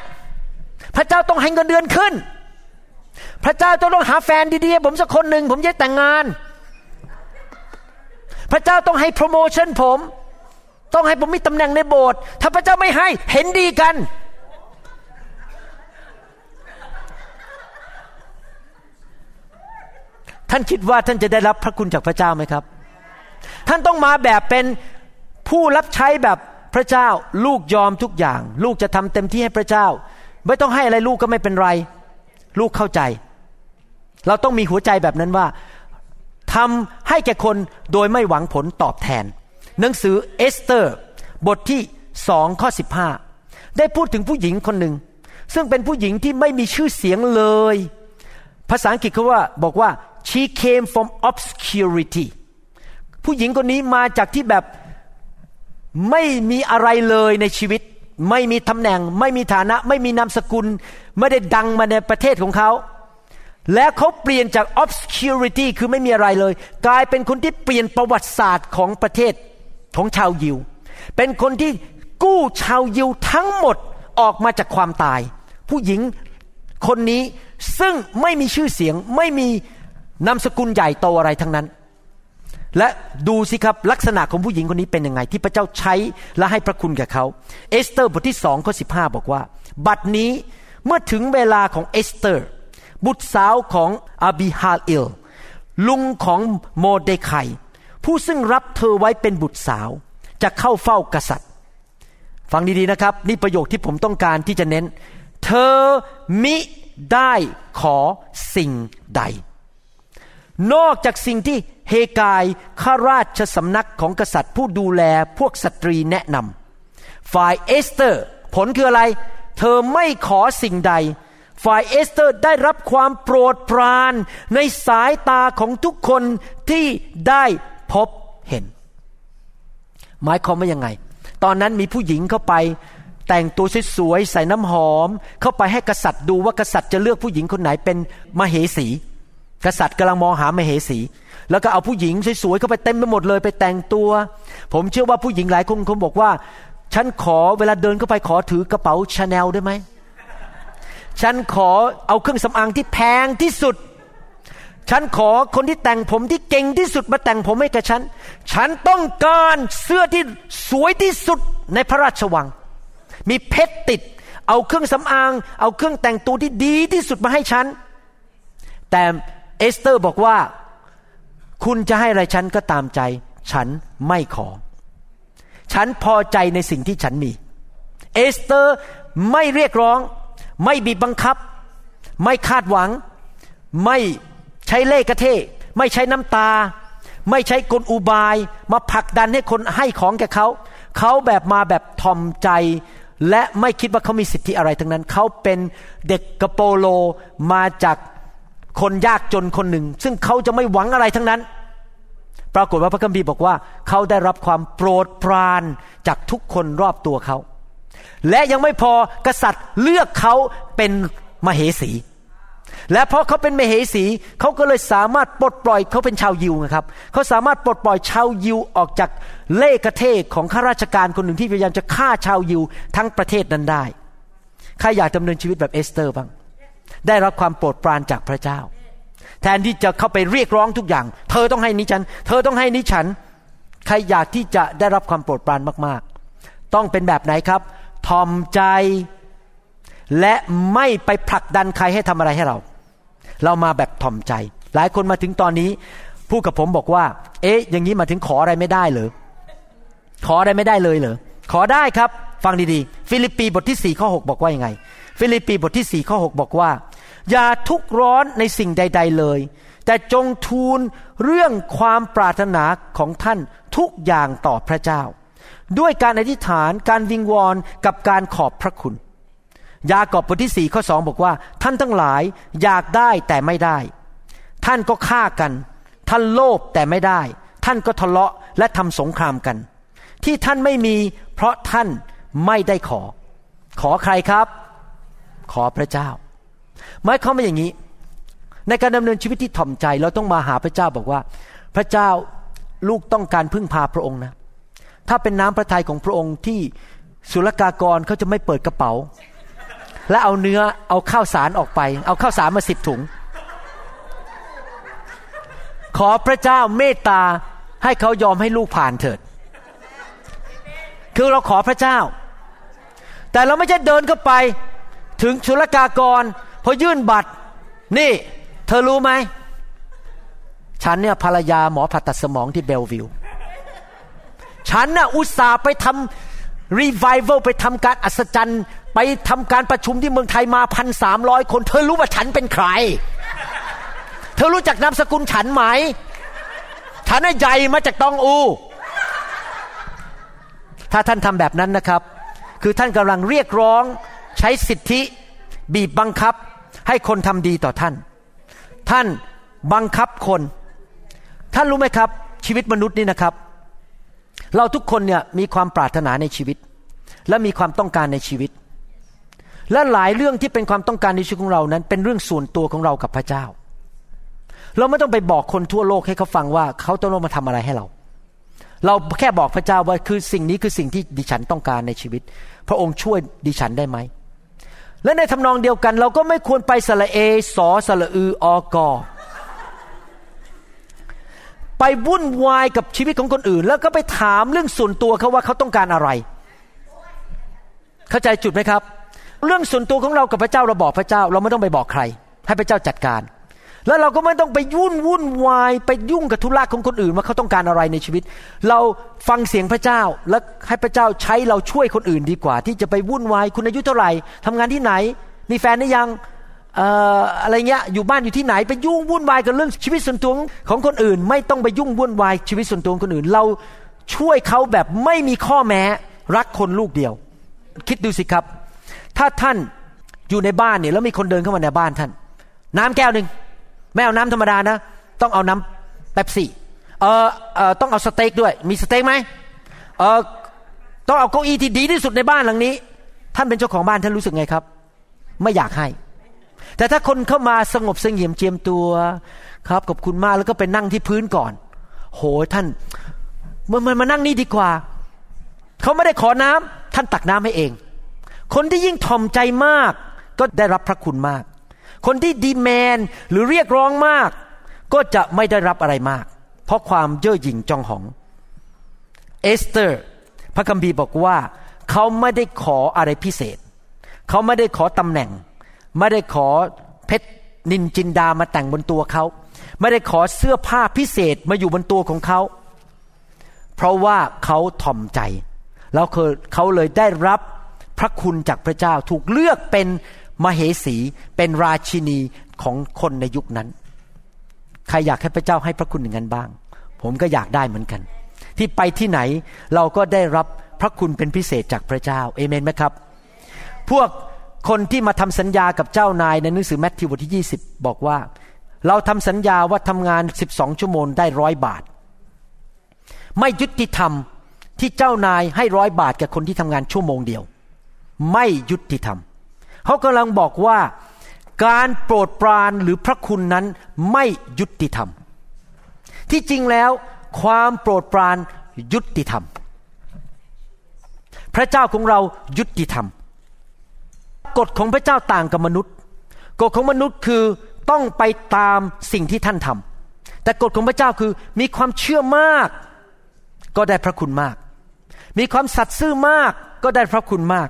พระเจ้าต้องให้เงินเดือนขึ้น พระเจ้าต้องหาแฟนดีๆผมสักคนหนึ่งผมจะแต่งงาน พระเจ้าต้องให้โปรโมชั่นผม ต้องให้ผมมีตำแหน่งในโบสถ์ถ้าพระเจ้าไม่ให้เห็นดีกัน ท่านคิดว่าท่านจะได้รับพระคุณจากพระเจ้าไหมครับ ท่านต้องมาแบบเป็นผู้รับใช้แบบพระเจ้าลูกยอมทุกอย่าง ลูกจะทำเต็มที่ให้พระเจ้า ไม่ต้องให้อะไรลูกก็ไม่เป็นไร ลูกเข้าใจ เราต้องมีหัวใจแบบนั้นว่าทำให้แก่คนโดยไม่หวังผลตอบแทน หนังสือเอสเตอร์ บทที่สองข้อสิบห้าได้พูดถึงผู้หญิงคนหนึ่ง ซึ่งเป็นผู้หญิงที่ไม่มีชื่อเสียงเลย ภาษาอังกฤษเขาว่าบอกว่า she came from obscurity ผู้หญิงคนนี้มาจากที่แบบไม่มีอะไรเลยในชีวิต ไม่มีตำแหน่ง ไม่มีฐานะ ไม่มีนามสกุล ไม่ได้ดังมาในประเทศของเขา และเขาเปลี่ยนจาก obscurity คือไม่มีอะไรเลย กลายเป็นคนที่เปลี่ยนประวัติศาสตร์ของประเทศของชาวยิว เป็นคนที่กู้ชาวยิวทั้งหมดออกมาจากความตาย ผู้หญิงคนนี้ซึ่งไม่มีชื่อเสียงไม่มีนามสกุลใหญ่โตอะไรทั้งนั้น และดูสิครับลักษณะของผู้หญิงคนนี้เป็นยังไง ที่พระเจ้าใช้และให้พระคุณแก่เขา เอสเตอร์บทที่สองข้อสิบห้าบอกว่า บัดนี้เมื่อถึงเวลาของเอสเตอร์ บุตรสาวของอาบิฮาเอลลุงของโมรเดคัยผู้ซึ่งรับเธอไว้เป็นบุตรสาว จะเข้าเฝ้ากษัตริย์ ฟังดีๆนะครับ นี่ประโยคที่ผมต้องการที่จะเน้น เธอมิได้ขอสิ่งใด นอกจากสิ่งที่เฮกายข้าราชสำนักของกษัตริย์ผู้ดูแลพวกสตรีแนะนำฝ่ายเอสเตอร์ ผลคืออะไร เธอไม่ขอสิ่งใด ฝ่ายเอสเตอร์ได้รับความโปรดปรานในสายตาของทุกคนที่ได้พบเห็น หมายความว่ายังไง ตอนนั้นมีผู้หญิงเข้าไป แต่งตัวสวยๆใส่น้ำหอม เข้าไปให้กษัตริย์ดูว่ากษัตริย์จะเลือกผู้หญิงคนไหนเป็นมเหสี กษัตริย์กำลังมองหามเหสี แล้วก็เอาผู้หญิงสวยๆเข้าไปเต็มไปหมดเลยไปแต่งตัว ผมเชื่อว่าผู้หญิงหลายคนคงบอกว่า ฉันขอเวลาเดินเข้าไปขอถือกระเป๋าชาแนลได้ไหม ฉันขอเอาเครื่องสำอางที่แพงที่สุด ฉันขอคนที่แต่งผมที่เก่งที่สุดมาแต่งผมให้กับฉัน ฉันต้องการเสื้อที่สวยที่สุดในพระราชวัง มีเพชรติด เอาเครื่องสำอาง เอาเครื่องแต่งตัวที่ดีที่สุดมาให้ฉัน แต่ เอสเตอร์บอกว่าคุณจะให้อะไรฉันก็ตามใจ ฉันไม่ขอ ฉันพอใจในสิ่งที่ฉันมี เอสเตอร์ไม่เรียกร้อง ไม่บีบบังคับ ไม่คาดหวัง ไม่ใช้เล่กระเทไม่ใช้น้ำตา ไม่ใช้กลอุบาย มาผลักดันให้คนให้ของแกเขา เขาแบบมาแบบทอมใจและไม่คิดว่าเขามีสิทธิอะไรทั้งนั้น เขาเป็นเด็กกระโปโลมาจาก คนยากจนคนหนึ่ง ซึ่งเขาจะไม่หวังอะไรทั้งนั้น ปรากฏว่าพระคัมภีร์บอกว่า เขาได้รับความโปรดปรานจากทุกคนรอบตัวเขา และยังไม่พอกษัตริย์เลือกเขาเป็นมเหสี และเพราะเขาเป็นมเหสีเขาก็เลยสามารถปลดปล่อยเขาเป็นชาวยิวนะครับเขาสามารถปลดปล่อยชาวยิวออกจากเล่ห์กระเท่ห์ของข้าราชการคนหนึ่งที่พยายามจะฆ่าชาวยิวทั้งประเทศนั้นได้ใครอยากดำเนินชีวิตแบบเอสเตอร์บ้าง ได้รับความโปรดปรานจากพระเจ้า แทนที่จะเข้าไปเรียกร้องทุกอย่าง เธอต้องให้นิฉัน เธอต้องให้นิฉัน ใครอยากที่จะได้รับความโปรดปรานมากๆ ต้องเป็นแบบไหนครับทอมใจ และไม่ไปผลักดันใครให้ทำอะไรให้เรา เรามาแบบทอมใจ หลายคนมาถึงตอนนี้พูดกับผมบอกว่า เอ๊ะ อย่างนี้มาถึงขออะไรไม่ได้เหรอ ขออะไรไม่ได้เลยเหรอ ขอได้ครับ ฟังดีๆ ฟิลิปปีบทที่4ข้อ6บอกว่ายังไง ฟิลิปปีบทที่ 4 ข้อ 6 บอกว่า อย่าทุกข์ร้อนในสิ่งใด ๆเลย แต่จงทูลเรื่องความปรารถนาของท่านทุกอย่างต่อพระเจ้า ด้วยการอธิษฐานการวิงวอนกับการขอบพระคุณ ยากอบบทที่สี่ข้อสองบอกว่า ท่านทั้งหลายอยากได้แต่ไม่ได้ ท่านก็ฆ่ากัน ท่านโลภแต่ไม่ได้ ท่านก็ทะเลาะและทำสงครามกัน ที่ท่านไม่มีเพราะท่านไม่ได้ขอ ขอใครครับ ขอพระเจ้า หมายความว่าอย่างนี้ ในการดำเนินชีวิตที่ถ่อมใจ เราต้องมาหาพระเจ้าบอกว่า พระเจ้าลูกต้องการพึ่งพาพระองค์นะ ถ้าเป็นน้ำพระทัยของพระองค์ที่ศุลกากรเขาจะไม่เปิดกระเป๋า และเอาเนื้อเอาข้าวสารออกไป เอาข้าวสารมาสิบถุง ขอพระเจ้าเมตตาให้เขายอมให้ลูกผ่านเถิด คือเราขอพระเจ้า แต่เราไม่ใช่เดินเข้าไป ถึงชุลกากร พอยื่นบัตร นี่ เธอรู้ไหม ฉันเนี่ยภรรยาหมอผ่าตัดสมองที่เบลวิว ฉันน่ะอุตส่าห์ไปทำรีไวเวลไปทำการอัศจรรย์ไปทำการประชุมที่เมืองไทยมาพันสามร้อยคน เธอรู้ว่าฉันเป็นใคร เธอรู้จักนามสกุลฉันไหม ฉันน่ะใหญ่มาจากตองอู ถ้าท่านทำแบบนั้นนะครับ คือท่านกำลังเรียกร้อง ใช้สิทธิบีบบังคับให้คนทำดีต่อท่าน ท่านบังคับคน ท่านรู้ไหมครับ ชีวิตมนุษย์นี่นะครับ เราทุกคนเนี่ยมีความปรารถนาในชีวิต และมีความต้องการในชีวิต และหลายเรื่องที่เป็นความต้องการในชีวิตของเรานั้น เป็นเรื่องส่วนตัวของเรากับพระเจ้า เราไม่ต้องไปบอกคนทั่วโลกให้เขาฟังว่าเขาต้องมาทำอะไรให้เรา เราแค่บอกพระเจ้าว่าคือสิ่งนี้คือสิ่งที่ดิฉันต้องการในชีวิต พระองค์ช่วยดิฉันได้ไหม และในทำนองเดียวกัน เราก็ไม่ควรไปสระเอสอสระอืออกอไปวุ่นวายกับชีวิตของคนอื่น แล้วก็ไปถามเรื่องส่วนตัวเขาว่าเขาต้องการอะไร เข้าใจจุดไหมครับ เรื่องส่วนตัวของเรากับพระเจ้าเราบอกพระเจ้า เราไม่ต้องไปบอกใคร ให้พระเจ้าจัดการ แล้วเราก็ไม่ต้องไปยุ่นวุ่นวาย ไปยุ่งกับธุระของคนอื่นว่าเขาต้องการอะไรในชีวิต เราฟังเสียงพระเจ้าและให้พระเจ้าใช้เราช่วยคนอื่นดีกว่า ที่จะไปวุ่นวายคุณอายุเท่าไหร่ทำงานที่ไหน มีแฟนหรือยังอะไรเงี้ยอยู่บ้านอยู่ที่ไหนไปยุ่งวุ่นวายกับเรื่องชีวิตส่วนตัวของคนอื่น ไม่ต้องไปยุ่งวุ่นวายชีวิตส่วนตัวของคนอื่น เราช่วยเขาแบบไม่มีข้อแม้รักคนลูกเดียว คิดดูสิครับ ถ้าท่านอยู่ในบ้านเนี่ยแล้วมีคนเดินเข้ามาในบ้านท่าน น้ำแก้วหนึ่ง ไม่เอาน้ำธรรมดานะ ต้องเอาน้ำเป๊ปซี่เออเออต้องเอาสเต็กด้วย มีสเต็กไหมเออต้องเอาเก้าอี้ที่ดีที่สุดในบ้านหลังนี้ ท่านเป็นเจ้าของบ้านท่านรู้สึกไงครับ ไม่อยากให้ แต่ถ้าคนเข้ามาสงบเสงี่ยมเจียมตัวครับขอบคุณมากแล้วก็ไปนั่งที่พื้นก่อน โหท่านมันมันมานั่งนี่ดีกว่าเขาไม่ได้ขอน้ำท่านตักน้ำให้เอง คนที่ยิ่งถ่อมใจมาก ก็ได้รับพระคุณมาก คนที่ดีแมนหรือเรียกร้องมาก ก็จะไม่ได้รับอะไรมาก เพราะความเย่อหยิ่งจองหอง เอสเตอร์ พระคัมภีร์บอกว่า เขาไม่ได้ขออะไรพิเศษ เขาไม่ได้ขอตำแหน่ง ไม่ได้ขอเพชรนินจินดามาแต่งบนตัวเขา ไม่ได้ขอเสื้อผ้าพิเศษมาอยู่บนตัวของเขา เพราะว่าเขาถ่อมใจ แล้วเขาเลยได้รับพระคุณจากพระเจ้าถูกเลือกเป็น มเหสีเป็นราชินีของคนในยุคนั้น ใครอยากให้พระเจ้าให้พระคุณอย่างนั้นบ้าง ผมก็อยากได้เหมือนกัน ที่ไปที่ไหนเราก็ได้รับพระคุณเป็นพิเศษจากพระเจ้าเอเมนไหมครับ พวกคนที่มาทำสัญญากับเจ้านายในหนังสือแมทธิวบทที่ 20 บอกว่า เราทำสัญญาว่าทำงาน 12 ชั่วโมงได้ร้อยบาท ไม่ยุติธรรมที่เจ้านายให้ร้อยบาทกับคนที่ทำงานชั่วโมงเดียว ไม่ยุติธรรม เขากำลังบอกว่าการโปรดปรานหรือพระคุณนั้นไม่ยุติธรรม ที่จริงแล้วความโปรดปรานยุติธรรม พระเจ้าของเรายุติธรรม กฎของพระเจ้าต่างกับมนุษย์ กฎของมนุษย์คือต้องไปตามสิ่งที่ท่านทำแต่กฎของพระเจ้าคือมีความเชื่อมาก ก็ได้พระคุณมาก มีความสัตย์ซื่อมากก็ได้พระคุณมาก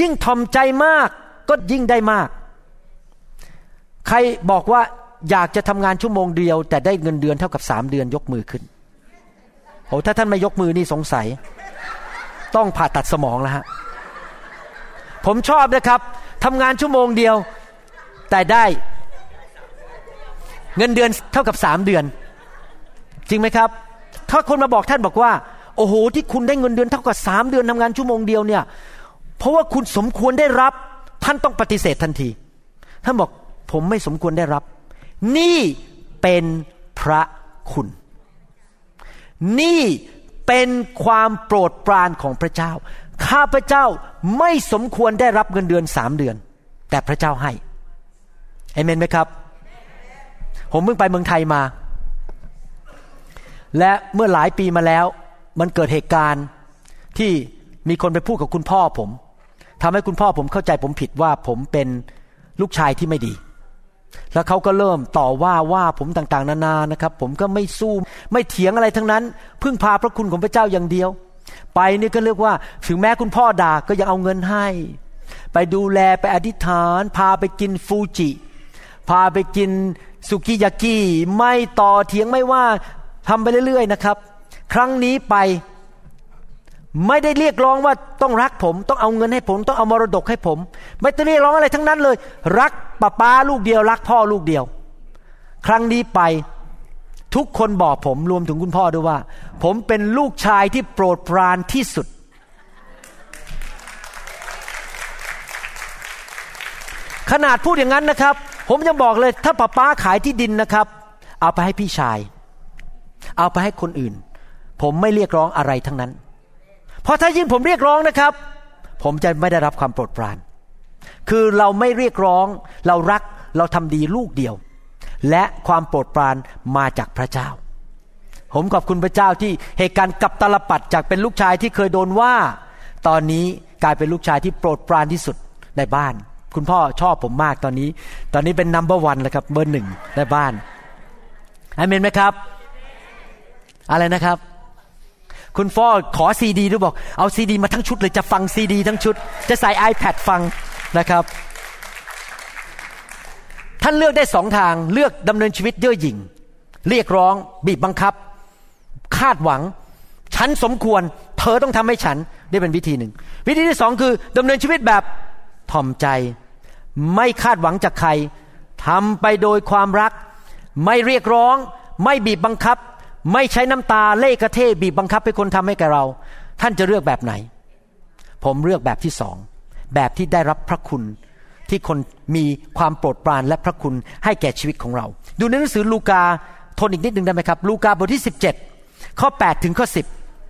ยิ่งทอมใจมาก ก็ยิ่งได้มาก ใครบอกว่าอยากจะทำงานชั่วโมงเดียว แต่ได้เงินเดือนเท่ากับสามเดือนยกมือขึ้นโอ้ถ้าท่านไม่ยกมือนี่สงสัย ต้องผ่าตัดสมองแล้วฮะผมชอบนะครับทำงานชั่วโมงเดียว แต่ได้เงินเดือนเท่ากับสามเดือน จริงไหมครับ ถ้าคนมาบอกท่านบอกว่า โอ้โห ที่คุณได้เงินเดือนเท่ากับสามเดือนทำงานชั่วโมงเดียวเนี่ย เพราะว่าคุณสมควรได้รับ ท่านต้องปฏิเสธทันที ท่านบอกผมไม่สมควรได้รับ นี่เป็นพระคุณ นี่เป็นความโปรดปรานของพระเจ้า ข้าพระเจ้าไม่สมควรได้รับเงินเดือนสามเดือน แต่พระเจ้าให้เอเมนไหมครับ ผมเพิ่งไปเมืองไทยมา และเมื่อหลายปีมาแล้ว มันเกิดเหตุการณ์ที่มีคนไปพูดกับคุณพ่อผม ทำให้คุณพ่อผมเข้าใจผมผิดว่าผมเป็นลูกชายที่ไม่ดี แล้วเขาก็เริ่มต่อว่าว่าผมต่างๆ นานานะครับ ผมก็ไม่สู้ไม่เถียงอะไรทั้งนั้น พึ่งพาพระคุณของพระเจ้าอย่างเดียว ไปนี่ก็เรียกว่าถึงแม้คุณพ่อด่าก็ยังเอาเงินให้ ไปดูแลไปอธิษฐาน พาไปกินฟูจิ พาไปกินสุกิยากิไม่ต่อเถียงไม่ว่าทำไปเรื่อยๆนะครับ ครั้งนี้ไป ไม่ได้เรียกร้องว่าต้องรักผม ต้องเอาเงินให้ผม ต้องเอามรดกให้ผม ไม่ต้องเรียกร้องอะไรทั้งนั้นเลย รักป้าป้าลูกเดียว รักพ่อลูกเดียว ครั้งนี้ไปทุกคนบอกผมรวมถึงคุณพ่อด้วยว่า ผมเป็นลูกชายที่โปรดปรานที่สุด ขนาดพูดอย่างนั้นนะครับ ผมยังบอกเลยถ้าป้าป้าขายที่ดินนะครับ เอาไปให้พี่ชาย เอาไปให้คนอื่น ผมไม่เรียกร้องอะไรทั้งนั้น เพราะถ้ายิ่งผมเรียกร้องนะครับ ผมจะไม่ได้รับความโปรดปราน คือเราไม่เรียกร้อง เรารักเราทำดีลูกเดียว และความโปรดปรานมาจากพระเจ้า ผมขอบคุณพระเจ้าที่เหตุการณ์กับตลปัดจากเป็นลูกชายที่เคยโดนว่า ตอนนี้กลายเป็นลูกชายที่โปรดปรานที่สุดในบ้าน คุณพ่อชอบผมมากตอนนี้ ตอนนี้เป็นนัมเบอร์วันแล้วครับเบอร์หนึ่งในบ้านอาเมนไหมครับ อะไรนะครับ คุณพ่อขอซีดีด้วยบอกเอาซีดีมาทั้งชุดเลยจะฟังซีดีทั้งชุด จะใส่ iPad ฟังนะครับ ท่านเลือกได้สองทางเลือกดำเนินชีวิตเย่อหยิ่ง เรียกร้องบีบบังคับ คาดหวัง ฉันสมควร เธอต้องทำให้ฉันนี่เป็นวิธีหนึ่ง วิธีที่สองคือดำเนินชีวิตแบบถ่อมใจ ไม่คาดหวังจากใครทำไปโดยความรัก ไม่เรียกร้อง ไม่บีบบังคับ ไม่ใช้น้ำตาเล่กระเทบีบบังคับให้คนทำให้แกเรา ท่านจะเลือกแบบไหน ผมเลือกแบบที่สอง แบบที่ได้รับพระคุณที่คนมีความโปรดปรานและพระคุณให้แก่ชีวิตของเรา ดูในหนังสือลูกาทนอีกนิดหนึ่งได้ไหมครับ ลูกาบทที่ 17 ข้อ 8 ถึงข้อ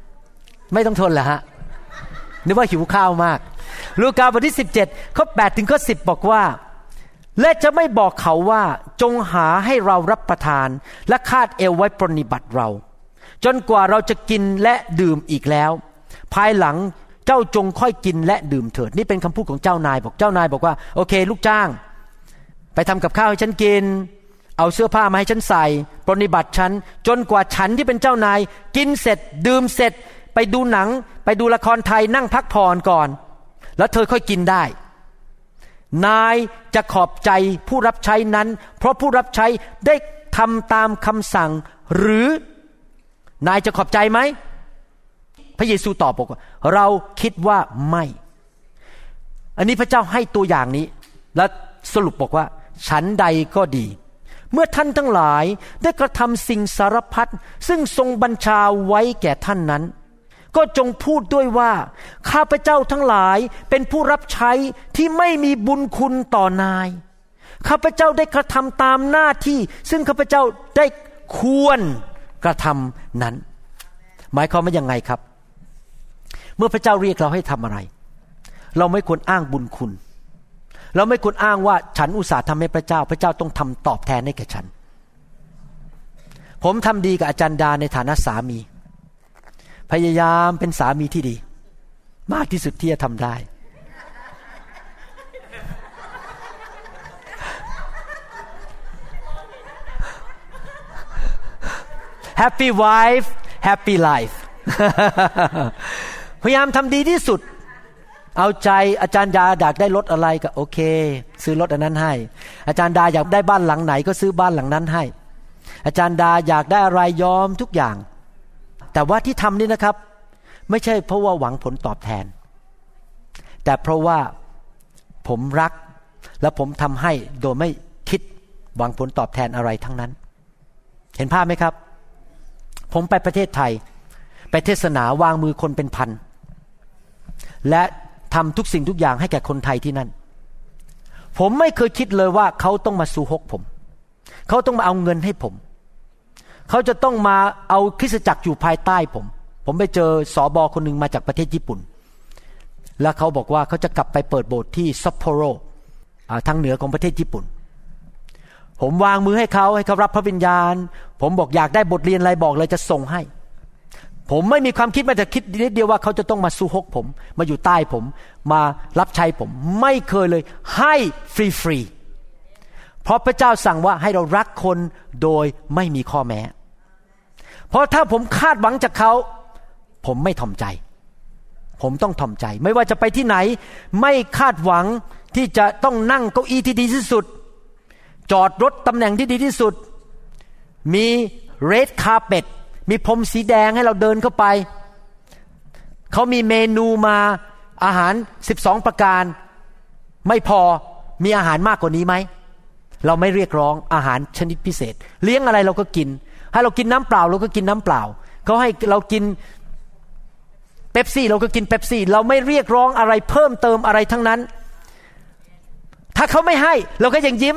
10 ไม่ต้องทนเหรอฮะนึกว่าหิวข้าวมาก ลูกาบทที่ 17 ข้อ 8 ถึงข้อ 10 บอกว่า และจะไม่บอกเขาว่าจงหาให้เรารับประทาน และคาดเอวไว้ปรนิบัติเรา จนกว่าเราจะกินและดื่มอีกแล้ว ภายหลังเจ้าจงค่อยกินและดื่มเถิด นี่เป็นคำพูดของเจ้านายบอกเจ้านายบอกว่า โอเค ลูกจ้าง ไปทำกับข้าวให้ฉันกิน เอาเสื้อผ้ามาให้ฉันใส่ ปรนิบัติฉัน จนกว่าฉันที่เป็นเจ้านาย กินเสร็จ ดื่มเสร็จ ไปดูหนัง ไปดูละครไทยนั่งพักผ่อนก่อน แล้วเธอค่อยกินได้ นายจะขอบใจผู้รับใช้นั้น เพราะผู้รับใช้ได้ทำตามคำสั่ง หรือนายจะขอบใจไหม พระเยซูตอบบอกว่า เราคิดว่าไม่ อันนี้พระเจ้าให้ตัวอย่างนี้ และสรุปบอกว่า ฉันใดก็ดี เมื่อท่านทั้งหลายได้กระทำสิ่งสารพัดซึ่งทรงบัญชาไว้แก่ท่านนั้น ก็จงพูดด้วยว่า ข้าพเจ้าทั้งหลายเป็นผู้รับใช้ที่ไม่มีบุญคุณต่อนาย ข้าพเจ้าได้กระทำตามหน้าที่ ซึ่งข้าพเจ้าได้ควรกระทำนั้น หมายความว่ายังไงครับ เมื่อพระเจ้าเรียกเราให้ทำอะไร เราไม่ควรอ้างบุญคุณ เราไม่ควรอ้างว่าฉันอุตส่าห์ทำให้พระเจ้า พระเจ้าต้องทำตอบแทนให้แก่ฉัน ผมทำดีกับอาจารย์ดาในฐานะสามี พยายามเป็นสามีที่ดี มากที่สุดที่จะทำได้ Happy wife happy life พยายามทำดีที่สุด เอาใจอาจารย์ดาอยากได้รถอะไรก็โอเค ซื้อรถอันนั้นให้ อาจารย์ดาอยากได้บ้านหลังไหนก็ซื้อบ้านหลังนั้นให้ อาจารย์ดาอยากได้อะไรยอมทุกอย่าง แต่ว่าที่ทำนี่นะครับ ไม่ใช่เพราะว่าหวังผลตอบแทน แต่เพราะว่าผมรักและผมทำให้โดยไม่คิดหวังผลตอบแทนอะไรทั้งนั้น เห็นภาพไหมครับ ผมไปประเทศไทย ไปเทศนาวางมือคนเป็นพัน และทำทุกสิ่งทุกอย่างให้แก่คนไทยที่นั่น ผมไม่เคยคิดเลยว่าเขาต้องมาสู่ฮกผม เขาต้องมาเอาเงินให้ผม เขาจะต้องมาเอาคริสตจักรอยู่ภายใต้ผม ผมไปเจอสอบอคนหนึ่งมาจากประเทศญี่ปุ่น แล้วเขาบอกว่าเขาจะกลับไปเปิดโบสถ์ที่ซัปโปโรทางเหนือของประเทศญี่ปุ่น ผมวางมือให้เขาให้เขารับพระวิญญาณ ผมบอกอยากได้บทเรียนอะไรบอกเลยจะส่งให้ ผมไม่มีความคิดแม้แต่คิดนิดเดียวว่าเขาจะต้องมาสู้ฮกผม มาอยู่ใต้ผม มารับใช้ผม ไม่เคยเลย ให้ฟรีฟรี เพราะพระเจ้าสั่งว่าให้เรารักคนโดยไม่มีข้อแม้ เพราะถ้าผมคาดหวังจากเขา ผมไม่ทอมใจ ผมต้องทอมใจ ไม่ว่าจะไปที่ไหน ไม่คาดหวังที่จะต้องนั่งเก้าอี้ที่ดีที่สุด จอดรถตำแหน่งที่ดีที่สุด มีเรดคาร์เปตมีพรมสีแดงให้เราเดินเข้าไป เขามีเมนูมาอาหารสิบสองประการ ไม่พอมีอาหารมากกว่านี้ไหม เราไม่เรียกร้องอาหารชนิดพิเศษ เลี้ยงอะไรเราก็กิน ให้เรากินน้ำเปล่าเราก็กินน้ำเปล่าเขาให้เรากินเป๊ปซี่เราก็กินเป๊ปซี่ เราไม่เรียกร้องอะไรเพิ่มเติมอะไรทั้งนั้น ถ้าเขาไม่ให้เราก็ยังยิ้ม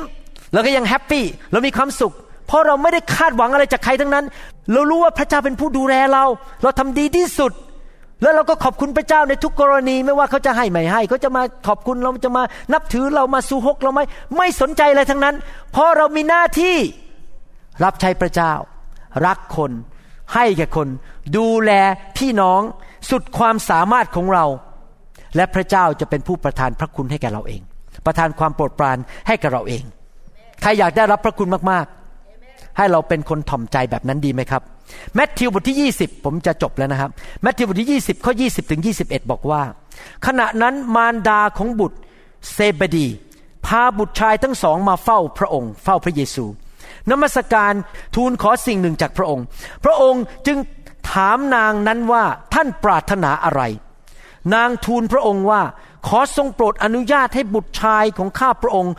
เราก็ยังแฮปปี้เรามีความสุข เพราะเราไม่ได้คาดหวังอะไรจากใครทั้งนั้น เรารู้ว่าพระเจ้าเป็นผู้ดูแลเรา เราทำดีที่สุด แล้วเราก็ขอบคุณพระเจ้าในทุกกรณีไม่ว่าเขาจะให้ไม่ให้เขาจะมาขอบคุณเราจะมานับถือเรามาสู้ฮกเราไหมไม่สนใจอะไรทั้งนั้น เพราะเรามีหน้าที่รับใช้พระเจ้า รักคน ให้แก่คน ดูแลพี่น้องสุดความสามารถของเรา และพระเจ้าจะเป็นผู้ประทานพระคุณให้แก่เราเอง ประทานความโปรดปรานให้กับเราเอง ใครอยากได้รับพระคุณมากๆ ให้เราเป็นคนถ่อมใจแบบนั้นดีไหมครับแมทธิวบทที่ 20 ผมจะจบแล้วนะครับแมทธิวบทที่ 20 ข้อ 20 ถึง 21 บอกว่า ขณะนั้นมารดาของบุตรเซบดี พาบุตรชายทั้งสองมาเฝ้าพระองค์ เฝ้าพระเยซู นมัสการทูลขอสิ่งหนึ่งจากพระองค์ พระองค์จึงถามนางนั้นว่าท่านปรารถนาอะไร นางทูลพระองค์ว่าขอทรงโปรดอนุญาตให้บุตรชายของข้าพระองค์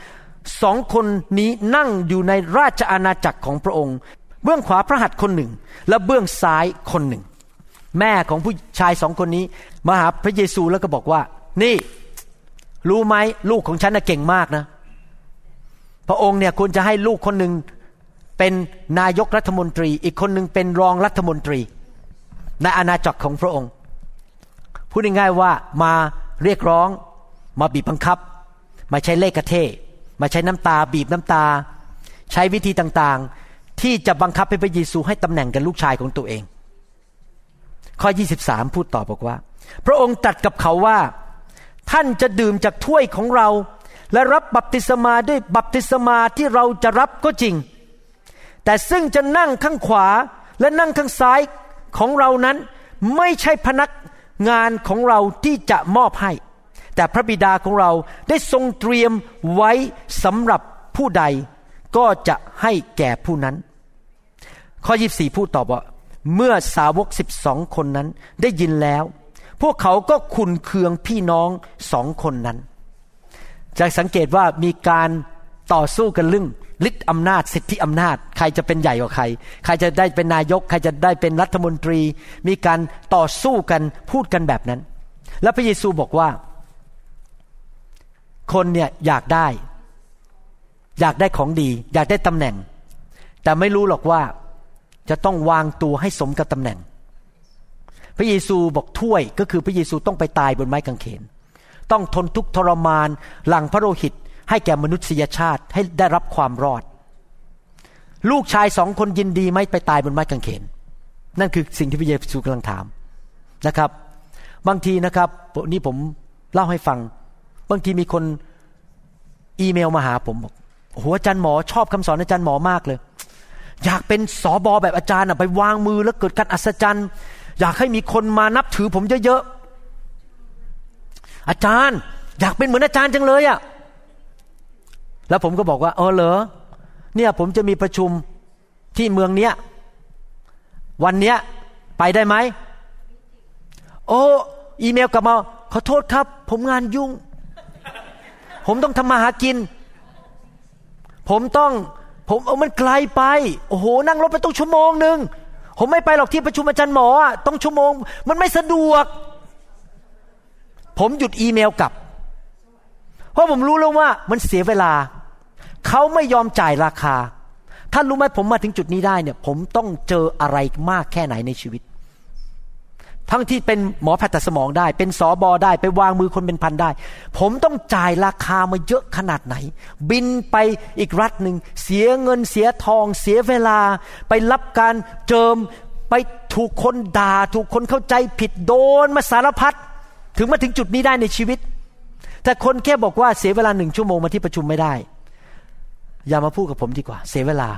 สองคนนี้นั่งอยู่ในราชอาณาจักรของพระองค์ เบื้องขวาพระหัตถ์คนหนึ่ง และเบื้องซ้ายคนหนึ่ง แม่ของผู้ชายสองคนนี้มาหาพระเยซูแล้วก็บอกว่า นี่ รู้ไหมลูกของฉันน่ะเก่งมากนะ พระองค์เนี่ยควรจะให้ลูกคนหนึ่งเป็นนายกรัฐมนตรี อีกคนหนึ่งเป็นรองรัฐมนตรี ในอาณาจักรของพระองค์พูดง่ายๆว่ามาเรียกร้องมาบีบบังคับ มาใช้เล่ห์กระเท มาใช้น้ำตาบีบน้ำตา ใช้วิธีต่างๆ ที่จะบังคับให้พระเยซูให้ตำแหน่งกับลูกชายของตัวเอง ข้อ 23 พูดต่อบอกว่า พระองค์ตรัสกับเขาว่า ท่านจะดื่มจากถ้วยของเรา และรับบัพติศมาด้วยบัพติศมาที่เราจะรับก็จริง แต่ซึ่งจะนั่งข้างขวาและนั่งข้างซ้ายของเรานั้นไม่ใช่พนักงานของเราที่จะมอบให้ แต่พระบิดาของเราได้ทรงเตรียมไว้สำหรับผู้ใดก็จะให้แก่ผู้นั้น ข้อ 24 พูดตอบว่า เมื่อสาวกสิบสองคนนั้นได้ยินแล้ว พวกเขาก็ขุนเคืองพี่น้องสองคนนั้น จะสังเกตว่ามีการต่อสู้กันเรื่องฤทธิอำนาจสิทธิอำนาจ ใครจะเป็นใหญ่กว่าใคร ใครจะได้เป็นนายก ใครจะได้เป็นรัฐมนตรี มีการต่อสู้กันพูดกันแบบนั้น แล้วพระเยซูบอกว่า คนเนี่ยอยากได้ อยากได้ของดี อยากได้ตำแหน่ง แต่ไม่รู้หรอกว่าจะต้องวางตัวให้สมกับตำแหน่ง พระเยซูบอกถ้วยก็คือพระเยซูต้องไปตายบนไม้กางเขน ต้องทนทุกข์ทรมานหลังพระโลหิต ให้แก่มนุษยชาติให้ได้รับความรอด ลูกชายสองคนยินดีไหมไปตายบนไม้กางเขน นั่นคือสิ่งที่พระเยซูกำลังถามนะครับ บางทีนะครับนี่ผมเล่าให้ฟัง บางทีมีคนอีเมลมาหาผมบอกโอ้โหอาจารย์หมอชอบคำสอนอาจารย์หมอมากเลย อยากเป็นสอบอแบบอาจารย์ไปวางมือแล้วเกิดการอัศจรรย์ อยากให้มีคนมานับถือผมเยอะๆอาจารย์ อยากเป็นเหมือนอาจารย์จังเลยอะ่ะแล้วผมก็บอกว่าเออเหรอเนี่ยผมจะมีประชุมที่เมืองเนี้ยวันเนี้ยไปได้ไหมโอ้อีเมลกลับมาขอโทษครับ ผมงานยุ่ง ผมต้องทำมาหากิน ผมต้องผมเอามันไกลไป โอ้โห นั่งรถไปต้องชั่วโมงหนึ่งผมไม่ไปหรอกที่ประชุมอาจารย์หมอต้องชั่วโมง มันไม่สะดวก ผมหยุดอีเมลกลับ เพราะผมรู้แล้วว่ามันเสียเวลา เขาไม่ยอมจ่ายราคา ท่านรู้ไหมผมมาถึงจุดนี้ได้เนี่ย ผมต้องเจออะไรมากแค่ไหนในชีวิต ทั้งที่เป็นหมอผ่าตัดสมองได้ เป็นสอบอได้ ไปวางมือคนเป็นพันได้ ผมต้องจ่ายราคามาเยอะขนาดไหน บินไปอีกรัฐหนึ่ง เสียเงินเสียทอง เสียเวลา ไปรับการเจิม ไปถูกคนด่า ถูกคนเข้าใจผิดโดนมาสารพัด ถึงมาถึงจุดนี้ได้ในชีวิต แต่คนแค่บอกว่าเสียเวลาหนึ่งชั่วโมงมาที่ประชุมไม่ได้ อย่ามาพูดกับผมดีกว่า เสียเวลา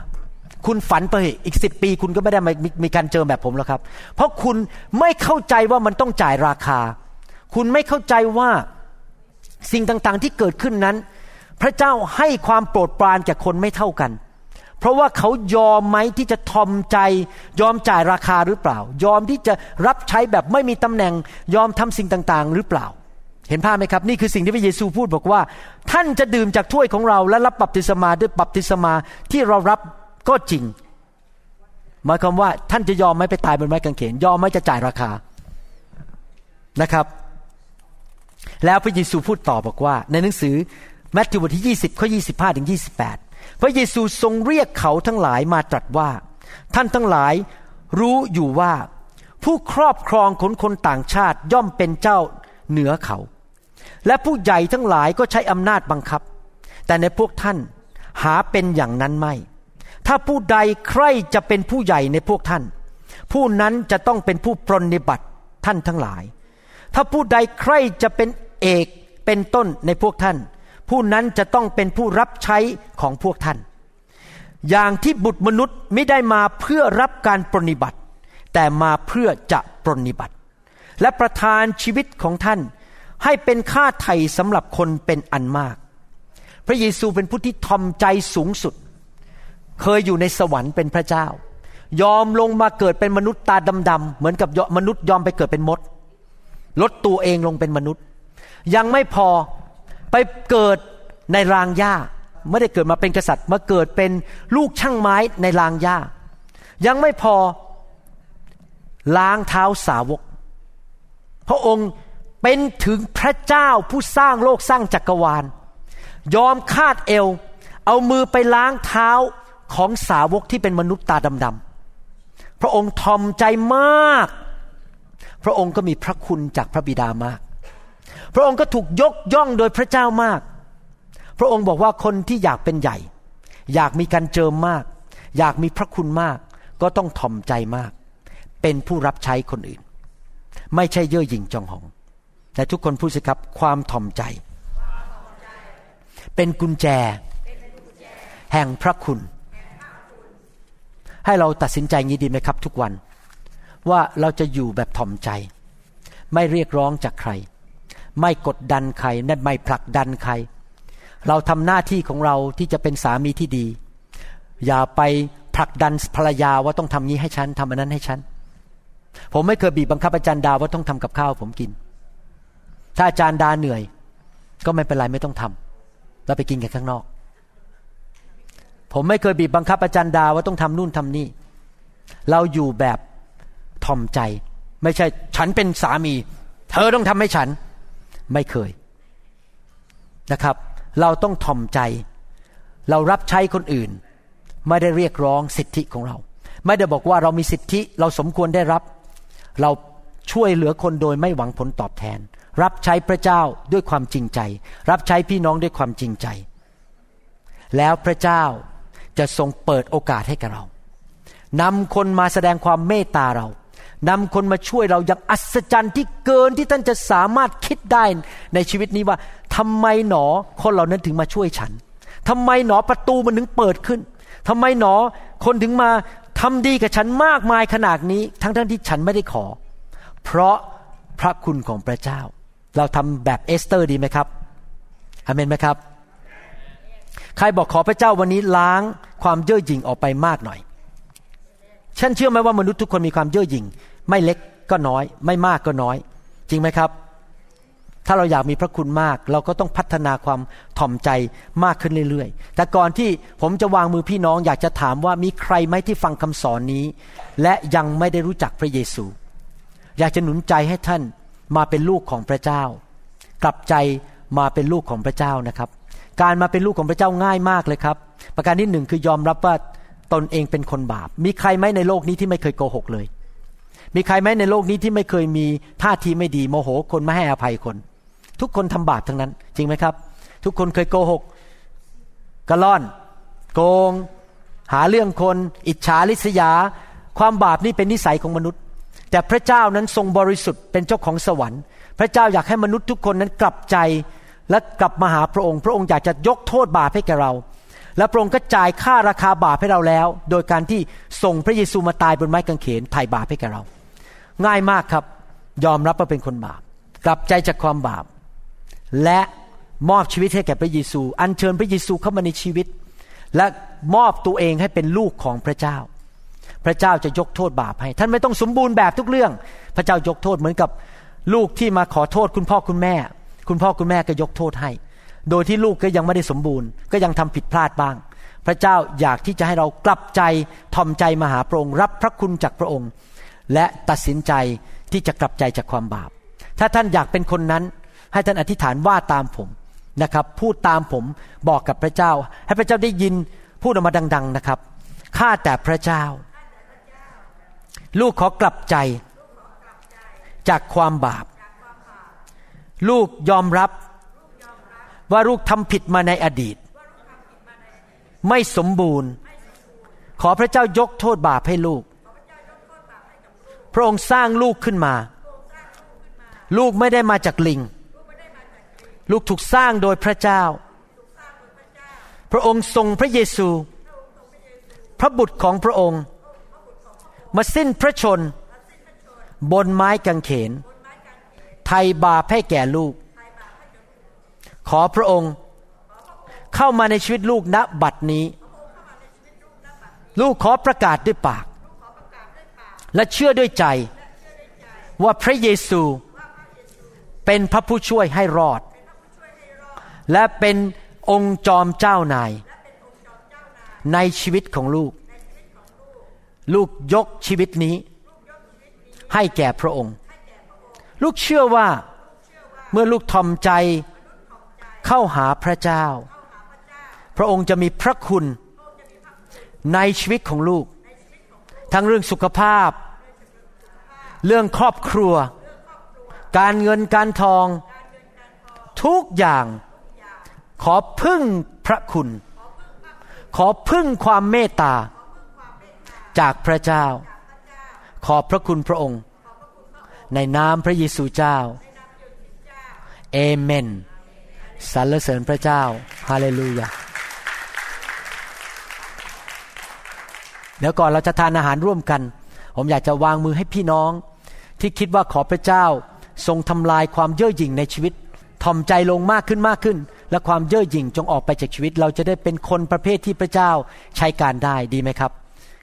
คุณฝันไปอีกสิบปี คุณก็ไม่ได้มมีการเจอแบบผมแล้วครับ เพราะคุณไม่เข้าใจว่ามันต้องจ่ายราคา คุณไม่เข้าใจว่าสิ่งต่างๆที่เกิดขึ้นนั้น พระเจ้าให้ความโปรดปรานแก่คนไม่เท่ากัน เพราะว่าเขายอมไหมที่จะทอมใจ ยอมจ่ายราคาหรือเปล่า ยอมที่จะรับใช้แบบไม่มีตำแหน่ง ยอมทำสิ่งต่างๆ หรือเปล่าเห็นภาพไหมครับนี่คือสิ่งที่พระเยซูพูดบอกว่า ท่านจะดื่มจากถ้วยของเราและรับบัพติศมาด้วยบัพติศมาที่เรารับ ก็จริง หมายความว่าท่านจะยอมไหมไปตายบนไม้กางเขน ยอมไหมจะจ่ายราคานะครับ แล้วพระเยซูพูดต่อบอกว่า ในหนังสือแมทธิวบทที่ 20ข้อ25ถึง28 พระเยซูทรงเรียกเขาทั้งหลายมาตรัสว่า ท่านทั้งหลายรู้อยู่ว่า ผู้ครอบครองคนคนต่างชาติย่อมเป็นเจ้าเหนือเขา และผู้ใหญ่ทั้งหลายก็ใช้อำนาจบังคับ แต่ในพวกท่านหาเป็นอย่างนั้นไม่ ถ้าผู้ใดใครจะเป็นผู้ใหญ่ในพวกท่าน ผู้นั้นจะต้องเป็นผู้ปรนนิบัติท่านทั้งหลาย ถ้าผู้ใดใครจะเป็นเอกเป็นต้นในพวกท่าน ผู้นั้นจะต้องเป็นผู้รับใช้ของพวกท่าน อย่างที่บุตรมนุษย์ไม่ได้มาเพื่อรับการปรนนิบัติ แต่มาเพื่อจะปรนนิบัติ และประทานชีวิตของท่านให้เป็นค่าไถ่สำหรับคนเป็นอันมาก พระเยซูเป็นผู้ที่ทอมใจสูงสุด เคยอยู่ในสวรรค์เป็นพระเจ้า ยอมลงมาเกิดเป็นมนุษย์ตาดำๆเหมือนกับมนุษย์ยอมไปเกิดเป็นมด ลดตัวเองลงเป็นมนุษย์ ยังไม่พอไปเกิดในรางหญ้าไม่ได้เกิดมาเป็นกษัตริย์มาเกิดเป็นลูกช่างไม้ในรางหญ้า ยังไม่พอล้างเท้าสาวก พระองค์เป็นถึงพระเจ้าผู้สร้างโลกสร้างจักรวาล ยอมคาดเอว เอามือไปล้างเท้า ของสาวกที่เป็นมนุษย์ตาดำๆ พระองค์ทอมใจมาก พระองค์ก็มีพระคุณจากพระบิดามาก พระองค์ก็ถูกยกย่องโดยพระเจ้ามาก พระองค์บอกว่าคนที่อยากเป็นใหญ่ อยากมีการเจิมมาก อยากมีพระคุณมาก ก็ต้องทอมใจมาก เป็นผู้รับใช้คนอื่น ไม่ใช่เย่อหยิ่งจองหอง แต่ทุกคนพูดสิครับความทอมใจ เป็นกุญแจ แห่งพระคุณ ให้เราตัดสินใจงี้ดีไหมครับ ทุกวัน ว่าเราจะอยู่แบบถ่อมใจ ไม่เรียกร้องจากใคร ไม่กดดันใครไม่ผลักดันใคร เราทำหน้าที่ของเราที่จะเป็นสามีที่ดี อย่าไปผลักดันภรรยาว่าต้องทำนี้ให้ฉันทำอันนั้นให้ฉัน ผมไม่เคยบีบบังคับอาจารย์ดาว่าต้องทำกับข้าวผมกิน ถ้าอาจารย์ดาเหนื่อย ก็ไม่เป็นไรไม่ต้องทำเราไปกินกันข้างนอก ผมไม่เคยบีบบังคับอาจารย์ดาว่าต้องทำนู่นทำนี่ เราอยู่แบบทอมใจ ไม่ใช่ฉันเป็นสามี เธอต้องทำให้ฉัน ไม่เคยนะครับ เราต้องทอมใจ เรารับใช้คนอื่น ไม่ได้เรียกร้องสิทธิของเรา ไม่ได้บอกว่าเรามีสิทธิเราสมควรได้รับ เราช่วยเหลือคนโดยไม่หวังผลตอบแทน รับใช้พระเจ้าด้วยความจริงใจ รับใช้พี่น้องด้วยความจริงใจ แล้วพระเจ้า จะทรงเปิดโอกาสให้กับเรานำคนมาแสดงความเมตตาเรานำคนมาช่วยเราอย่างอัศจรรย์ที่เกินที่ท่านจะสามารถคิดได้ในชีวิตนี้ว่าทำไมหนอคนเหล่านั้นถึงมาช่วยฉันทำไมหนอประตูมันถึงเปิดขึ้นทำไมหนอคนถึงมาทำดีกับฉันมากมายขนาดนี้ ทั้งทั้งที่ฉันไม่ได้ขอ เพราะพระคุณของพระเจ้า เราทำแบบเอสเตอร์ดีไหมครับอาเมนไหมครับ ใครบอกขอพระเจ้าวันนี้ล้างความเย่อหยิ่งออกไปมากหน่อย ฉันเชื่อไหมว่ามนุษย์ทุกคนมีความเย่อหยิ่ง ไม่เล็กก็น้อย ไม่มากก็น้อย จริงไหมครับ ถ้าเราอยากมีพระคุณมาก เราก็ต้องพัฒนาความถ่อมใจมากขึ้นเรื่อยๆ แต่ก่อนที่ผมจะวางมือพี่น้องอยากจะถามว่ามีใครไหมที่ฟังคำสอนนี้ และยังไม่ได้รู้จักพระเยซู อยากจะหนุนใจให้ท่านมาเป็นลูกของพระเจ้า กลับใจมาเป็นลูกของพระเจ้านะครับ การมาเป็นลูกของพระเจ้าง่ายมากเลยครับ ประการที่หนึ่งคือยอมรับว่าตนเองเป็นคนบาป มีใครไหมในโลกนี้ที่ไม่เคยโกหกเลย มีใครไหมในโลกนี้ที่ไม่เคยมีท่าทีไม่ดีโมโหคนไม่ให้อภัยคน ทุกคนทำบาปทั้งนั้น จริงไหมครับ ทุกคนเคยโกหกกระล่อน โกง หาเรื่องคน อิจฉาริษยา ความบาปนี่เป็นนิสัยของมนุษย์ แต่พระเจ้านั้นทรงบริสุทธิ์เป็นเจ้าของสวรรค์ พระเจ้าอยากให้มนุษย์ทุกคนนั้นกลับใจ และกลับมาหาพระองค์ พระองค์อยากจะยกโทษบาปให้แก่เรา และพระองค์ก็จ่ายค่าราคาบาปให้เราแล้ว โดยการที่ส่งพระเยซูมาตายบนไม้กางเขนไถ่บาปให้แก่เรา ง่ายมากครับ ยอมรับว่าเป็นคนบาป กลับใจจากความบาป และมอบชีวิตให้แก่พระเยซู อัญเชิญพระเยซูเข้ามาในชีวิต และมอบตัวเองให้เป็นลูกของพระเจ้า พระเจ้าจะยกโทษบาปให้ ท่านไม่ต้องสมบูรณ์แบบทุกเรื่อง พระเจ้ายกโทษเหมือนกับลูกที่มาขอโทษคุณพ่อคุณแม่ คุณพ่อคุณแม่ก็ยกโทษให้ โดยที่ลูกก็ยังไม่ได้สมบูรณ์ ก็ยังทำผิดพลาดบ้าง พระเจ้าอยากที่จะให้เรากลับใจทอมใจมาหาพระองค์ รับพระคุณจากพระองค์ และตัดสินใจที่จะกลับใจจากความบาป ถ้าท่านอยากเป็นคนนั้น ให้ท่านอธิษฐานว่าตามผมนะครับ พูดตามผมบอกกับพระเจ้า ให้พระเจ้าได้ยินพูดออกมาดัง ๆนะครับข้าแต่พระเจ้า ลูกขอกลับใจจากความบาป ลูกยอมรับว่าลูกทำผิดมาในอดีต ไม่สมบูรณ์ ขอพระเจ้ายกโทษบาปให้ลูก พระองค์สร้างลูกขึ้นมา ลูกไม่ได้มาจากลิง ลูกถูกสร้างโดยพระเจ้า พระองค์ทรงพระเยซู พระบุตรของพระองค์ มาสิ้นพระชน บนไม้กางเขน ไทยบาปให้แก่ลูก ขอพระองค์เข้ามาในชีวิตลูกณบัดนี้ ลูกขอประกาศด้วยปาก และเชื่อด้วยใจ ว่าพระเยซูเป็นพระผู้ช่วยให้รอด และเป็นองค์จอมเจ้านาย ในชีวิตของลูก ลูกยกชีวิตนี้ ให้แก่พระองค์ ลูกเชื่อว่าเมื่อลูกทอมใจเข้าหาพระเจ้า พระองค์จะมีพระคุณในชีวิตของลูก ทั้งเรื่องสุขภาพ เรื่องครอบครัว การเงินการทอง ทุกอย่างขอพึ่งพระคุณ ขอพึ่งความเมตตา จากพระเจ้า ขอบพระคุณพระองค์ ในนามพระเยซูเจ้าเอเมนสรรเสริญพระเจ้าฮาเลลูยาเดี๋ยวก่อนเราจะทานอาหารร่วมกัน ผมอยากจะวางมือให้พี่น้อง ที่คิดว่าขอพระเจ้าทรงทำลายความเย่อหยิ่งในชีวิตทอมใจลงมากขึ้นมากขึ้น และความเย่อหยิ่งจงออกไปจากชีวิต เราจะได้เป็นคนประเภทที่พระเจ้าใช้การได้ดีไหมครับ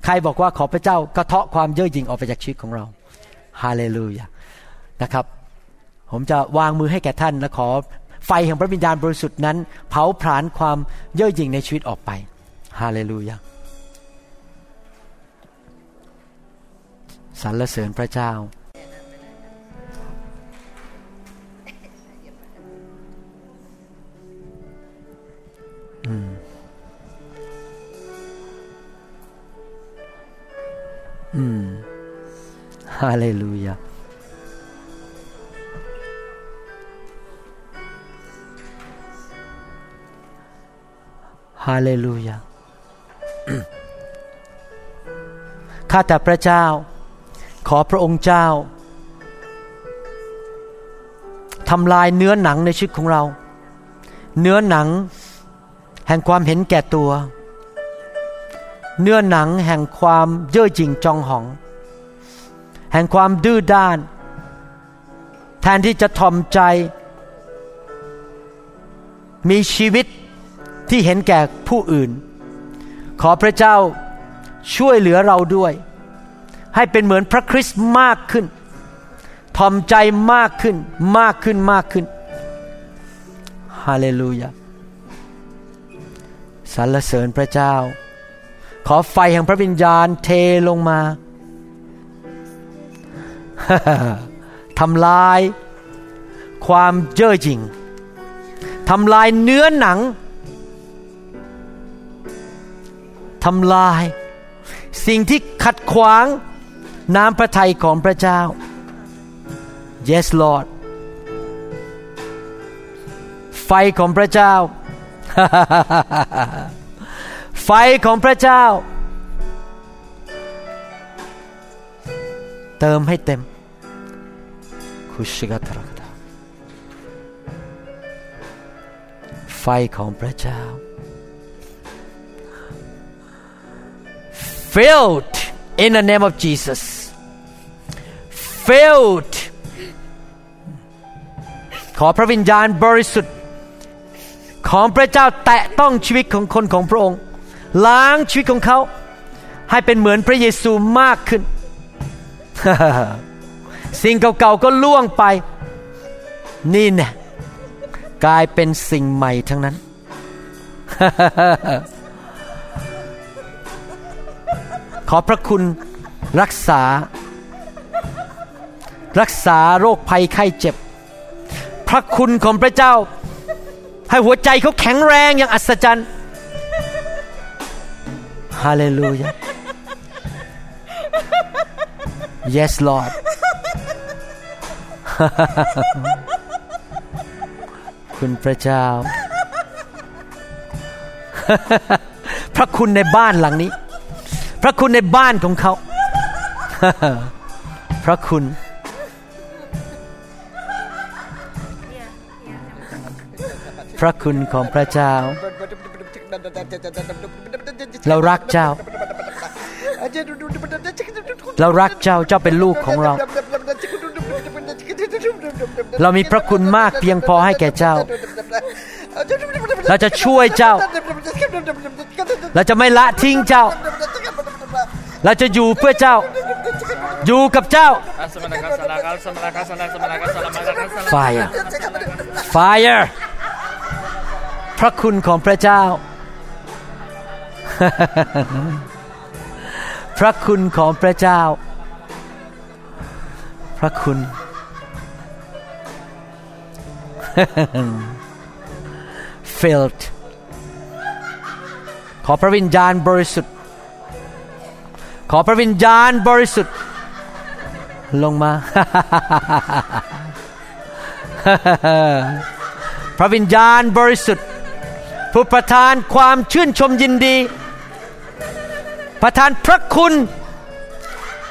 ใครบอกว่าขอพระเจ้ากระเทาะความเย่อหยิ่งออกไปจากชีวิตของเรา ฮาเลลูยานะครับ ผมจะวางมือให้แก่ท่านและขอไฟแห่งพระวิญญาณบริสุทธิ์นั้น เผาผลาญความเย่อหยิ่งในชีวิตออกไปฮาเลลูยาสรรเสริญพระเจ้า อืม อืม ฮาเลลูยาฮาเลลูยาข้าแต่พระเจ้า ขอพระองค์เจ้าทำลายเนื้อหนังในชีวิตของเรา เนื้อหนัง แห่งความเห็นแก่ตัว เนื้อหนังแห่งความเย่อหยิ่งจองหอง แห่งความดื้อด้าน แทนที่จะทอมใจ มีชีวิตที่เห็นแก่ผู้อื่น ขอพระเจ้าช่วยเหลือเราด้วย ให้เป็นเหมือนพระคริสต์มากขึ้นทอมใจมากขึ้นมากขึ้นมากขึ้นฮาเลลูยาสรรเสริญพระเจ้า ขอไฟแห่งพระวิญญาณเทลงมา ทำลายความเย่อหยิ่งทำลายเนื้อหนังทำลาย สิ่งที่ขัดขวางน้ำพระทัยของพระเจ้า Yes Lord ไฟของพระเจ้า ไฟของพระเจ้า เติมให้เต็มคุชิกาตรักดาไฟของพระเจ้า filled in the name of Jesus filled ขอพระวิญญาณบริสุทธิ์ของพระเจ้าแตะต้องชีวิตของคนของพระองค์ ล้างชีวิตของเขา ให้เป็นเหมือนพระเยซูมากขึ้น สิ่งเก่าๆก็ล่วงไป นี่เนี่ยกลายเป็นสิ่งใหม่ทั้งนั้น ขอพระคุณรักษา รักษาโรคภัยไข้เจ็บ พระคุณของพระเจ้า ให้หัวใจเขาแข็งแรงอย่างอัศจรรย์ฮาเลลูยา Yes Lord คุณพระเจ้า พระคุณในบ้านหลังนี้ พระคุณในบ้านของเขา พระคุณ พระคุณของพระเจ้า เรารักเจ้า เรารักเจ้าเจ้าเป็นลูกของเรา เรามีพระคุณมากเพียงพอให้แก่เจ้า เราจะช่วยเจ้า เราจะไม่ละทิ้งเจ้า เราจะอยู่เพื่อเจ้า อยู่กับเจ้า Fire Fire พระคุณของพระเจ้า พระคุณของพระเจ้า พระคุณ filled ขอพระวิญญาณบริสุทธิ์ ขอพระวิญญาณบริสุทธิ์ ลงมา พระวิญญาณบริสุทธิ์ ผู้ประทานความชื่นชมยินดี ประทานพระคุณ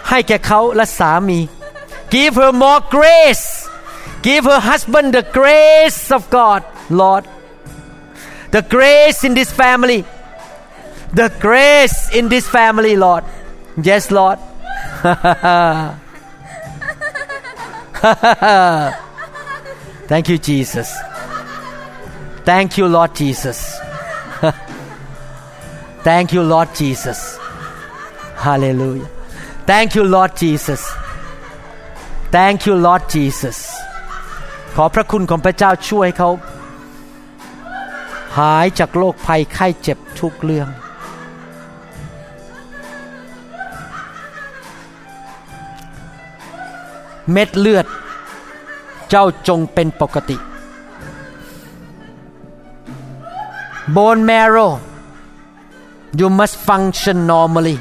ให้แก่เขาและสามี Give her more grace Give her husband the grace of God Lord the grace in this family the grace in this family Lord yes Lord Thank you Jesus Thank you Lord Jesus Thank you Lord Jesus ฮาเลลูยา Thank you, Lord Jesus. Thank you, Lord Jesus. ขอพระคุณของพระเจ้าช่วยเขา หายจากโรคภัยไข้เจ็บทุกเรื่อง เม็ดเลือด เจ้าจงเป็นปกติโบนแมโร you must function normally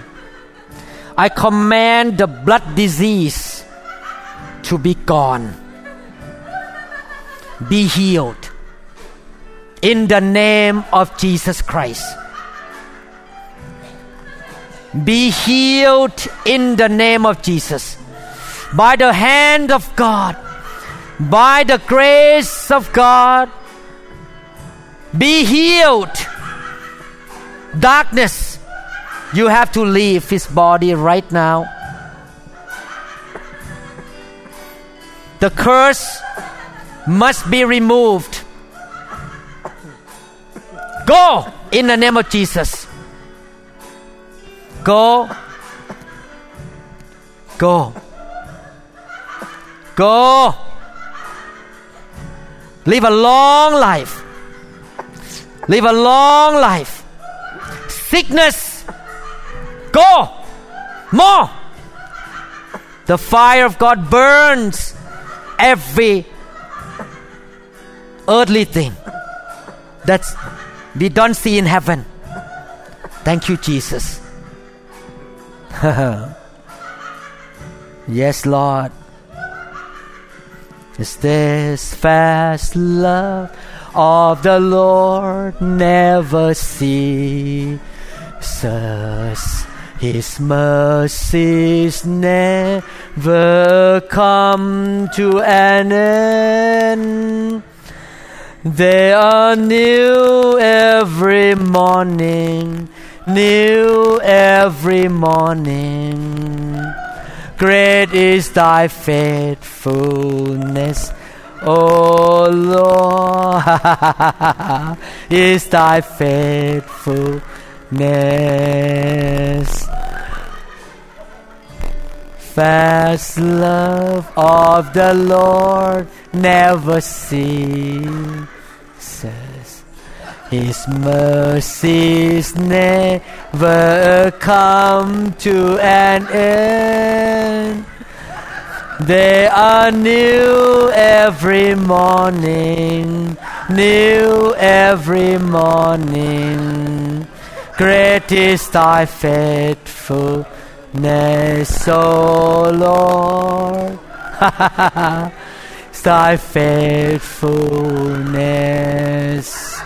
I command the blood disease to be gone be healed in the name of Jesus Christ. Be healed in the name of Jesus. By the hand of God, by the grace of God, be healed. Darkness, you have to leave his body right now. The curse must be removed. Go in the name of Jesus. Go. Go. Go. Live a long life. Live a long life. Sickness. Go. More. The fire of God burns every earthly thing that's we don't see in heaven. Thank you, Jesus. yes, Lord. Is this fast love of the Lord never ceases? His mercies never come to an end. They are new every morning, new every morning. Great is thy faithfulness, O Lord, is thy faithfulness. Fast love of the Lord never ceases. His mercies never come to an end. They are new every morning, new every morning. Great is thy faithfulness, O Lord. thy faithfulness.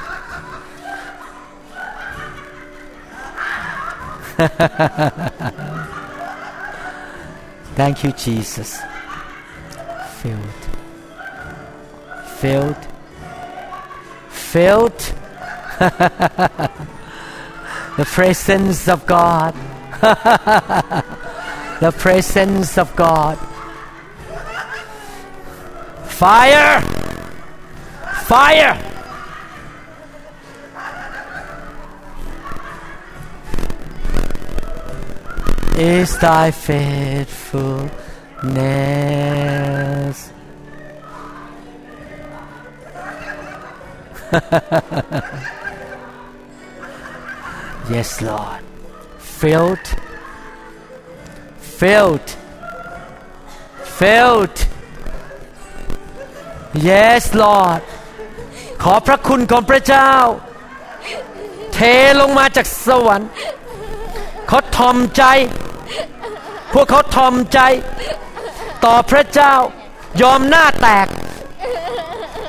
Thank you, Jesus. Filled. Filled. Filled. the presence of God. the presence of God. Fire! Fire! Is thy faithfulness. yes, Lord. Filled. Filled. Filled. Yes Lord ขอพระคุณของพระเจ้า เทลงมาจากสวรรค์เขาทอมใจ พวกเขาทอมใจ ต่อพระเจ้ายอมหน้าแตก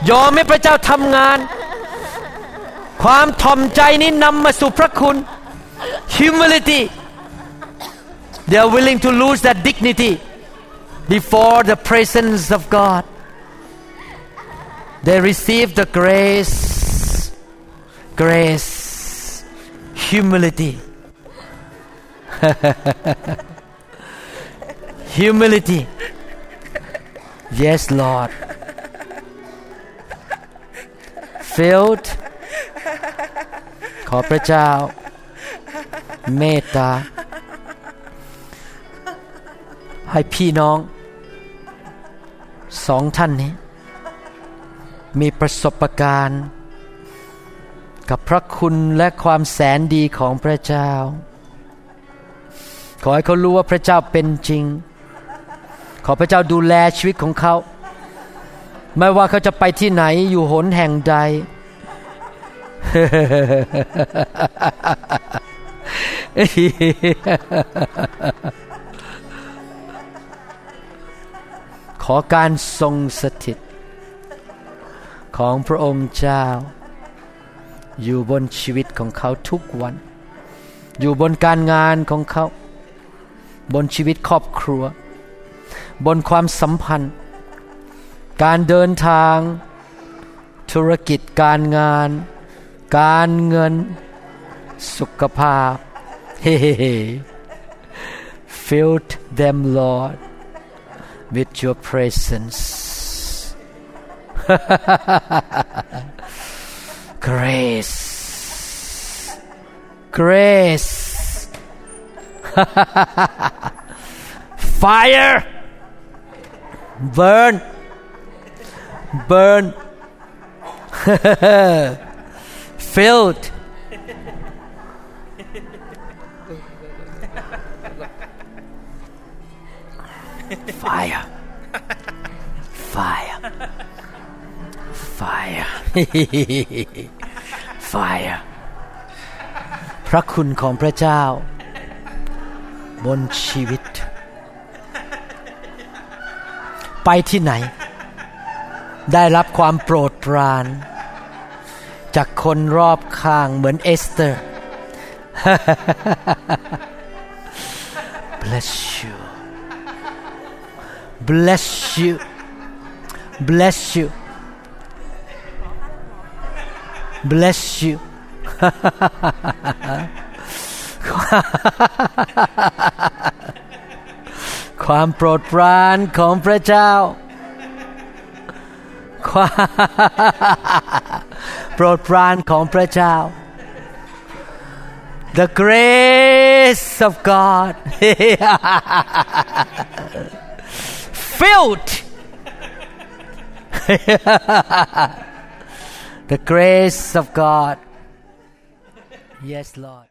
ยอมให้พระเจ้าทำงาน ความทอมใจนี้นำมาสู่พระคุณ humility they are willing to lose that dignity before the presence of God they receive the grace grace humility humility yes lord filled ขอพระเจ้า เมตตา ให้พี่น้องสองท่านนี้ มีประสบการณ์ กับพระคุณและความแสนดีของพระเจ้า ขอให้เขารู้ว่าพระเจ้าเป็นจริง ขอพระเจ้าดูแลชีวิตของเขาไม่ว่าเขาจะไปที่ไหนอยู่หนแห่งใด ขอการทรงสถิต ของพระองค์เจ้า อยู่บนชีวิตของเขาทุกวัน อยู่บนการงานของเขา บนชีวิตครอบครัว บนความสัมพันธ์ การเดินทาง ธุรกิจการงาน การเงิน สุขภาพ เฮ้ Fill them Lord with your presence. Grace. Grace. Fire. Burn. Burn. Filled fire fire fire fire พระคุณของพระเจ้า บนชีวิต ไปที่ไหน ได้รับความโปรดปราน จากคนรอบข้างเหมือนเอสเตอร์ bless you bless you bless you bless you bless you ความโปรดปรานของพระเจ้า ความโปรดปรานของพระเจ้า The grace of God filled. the grace of God. Yes, Lord.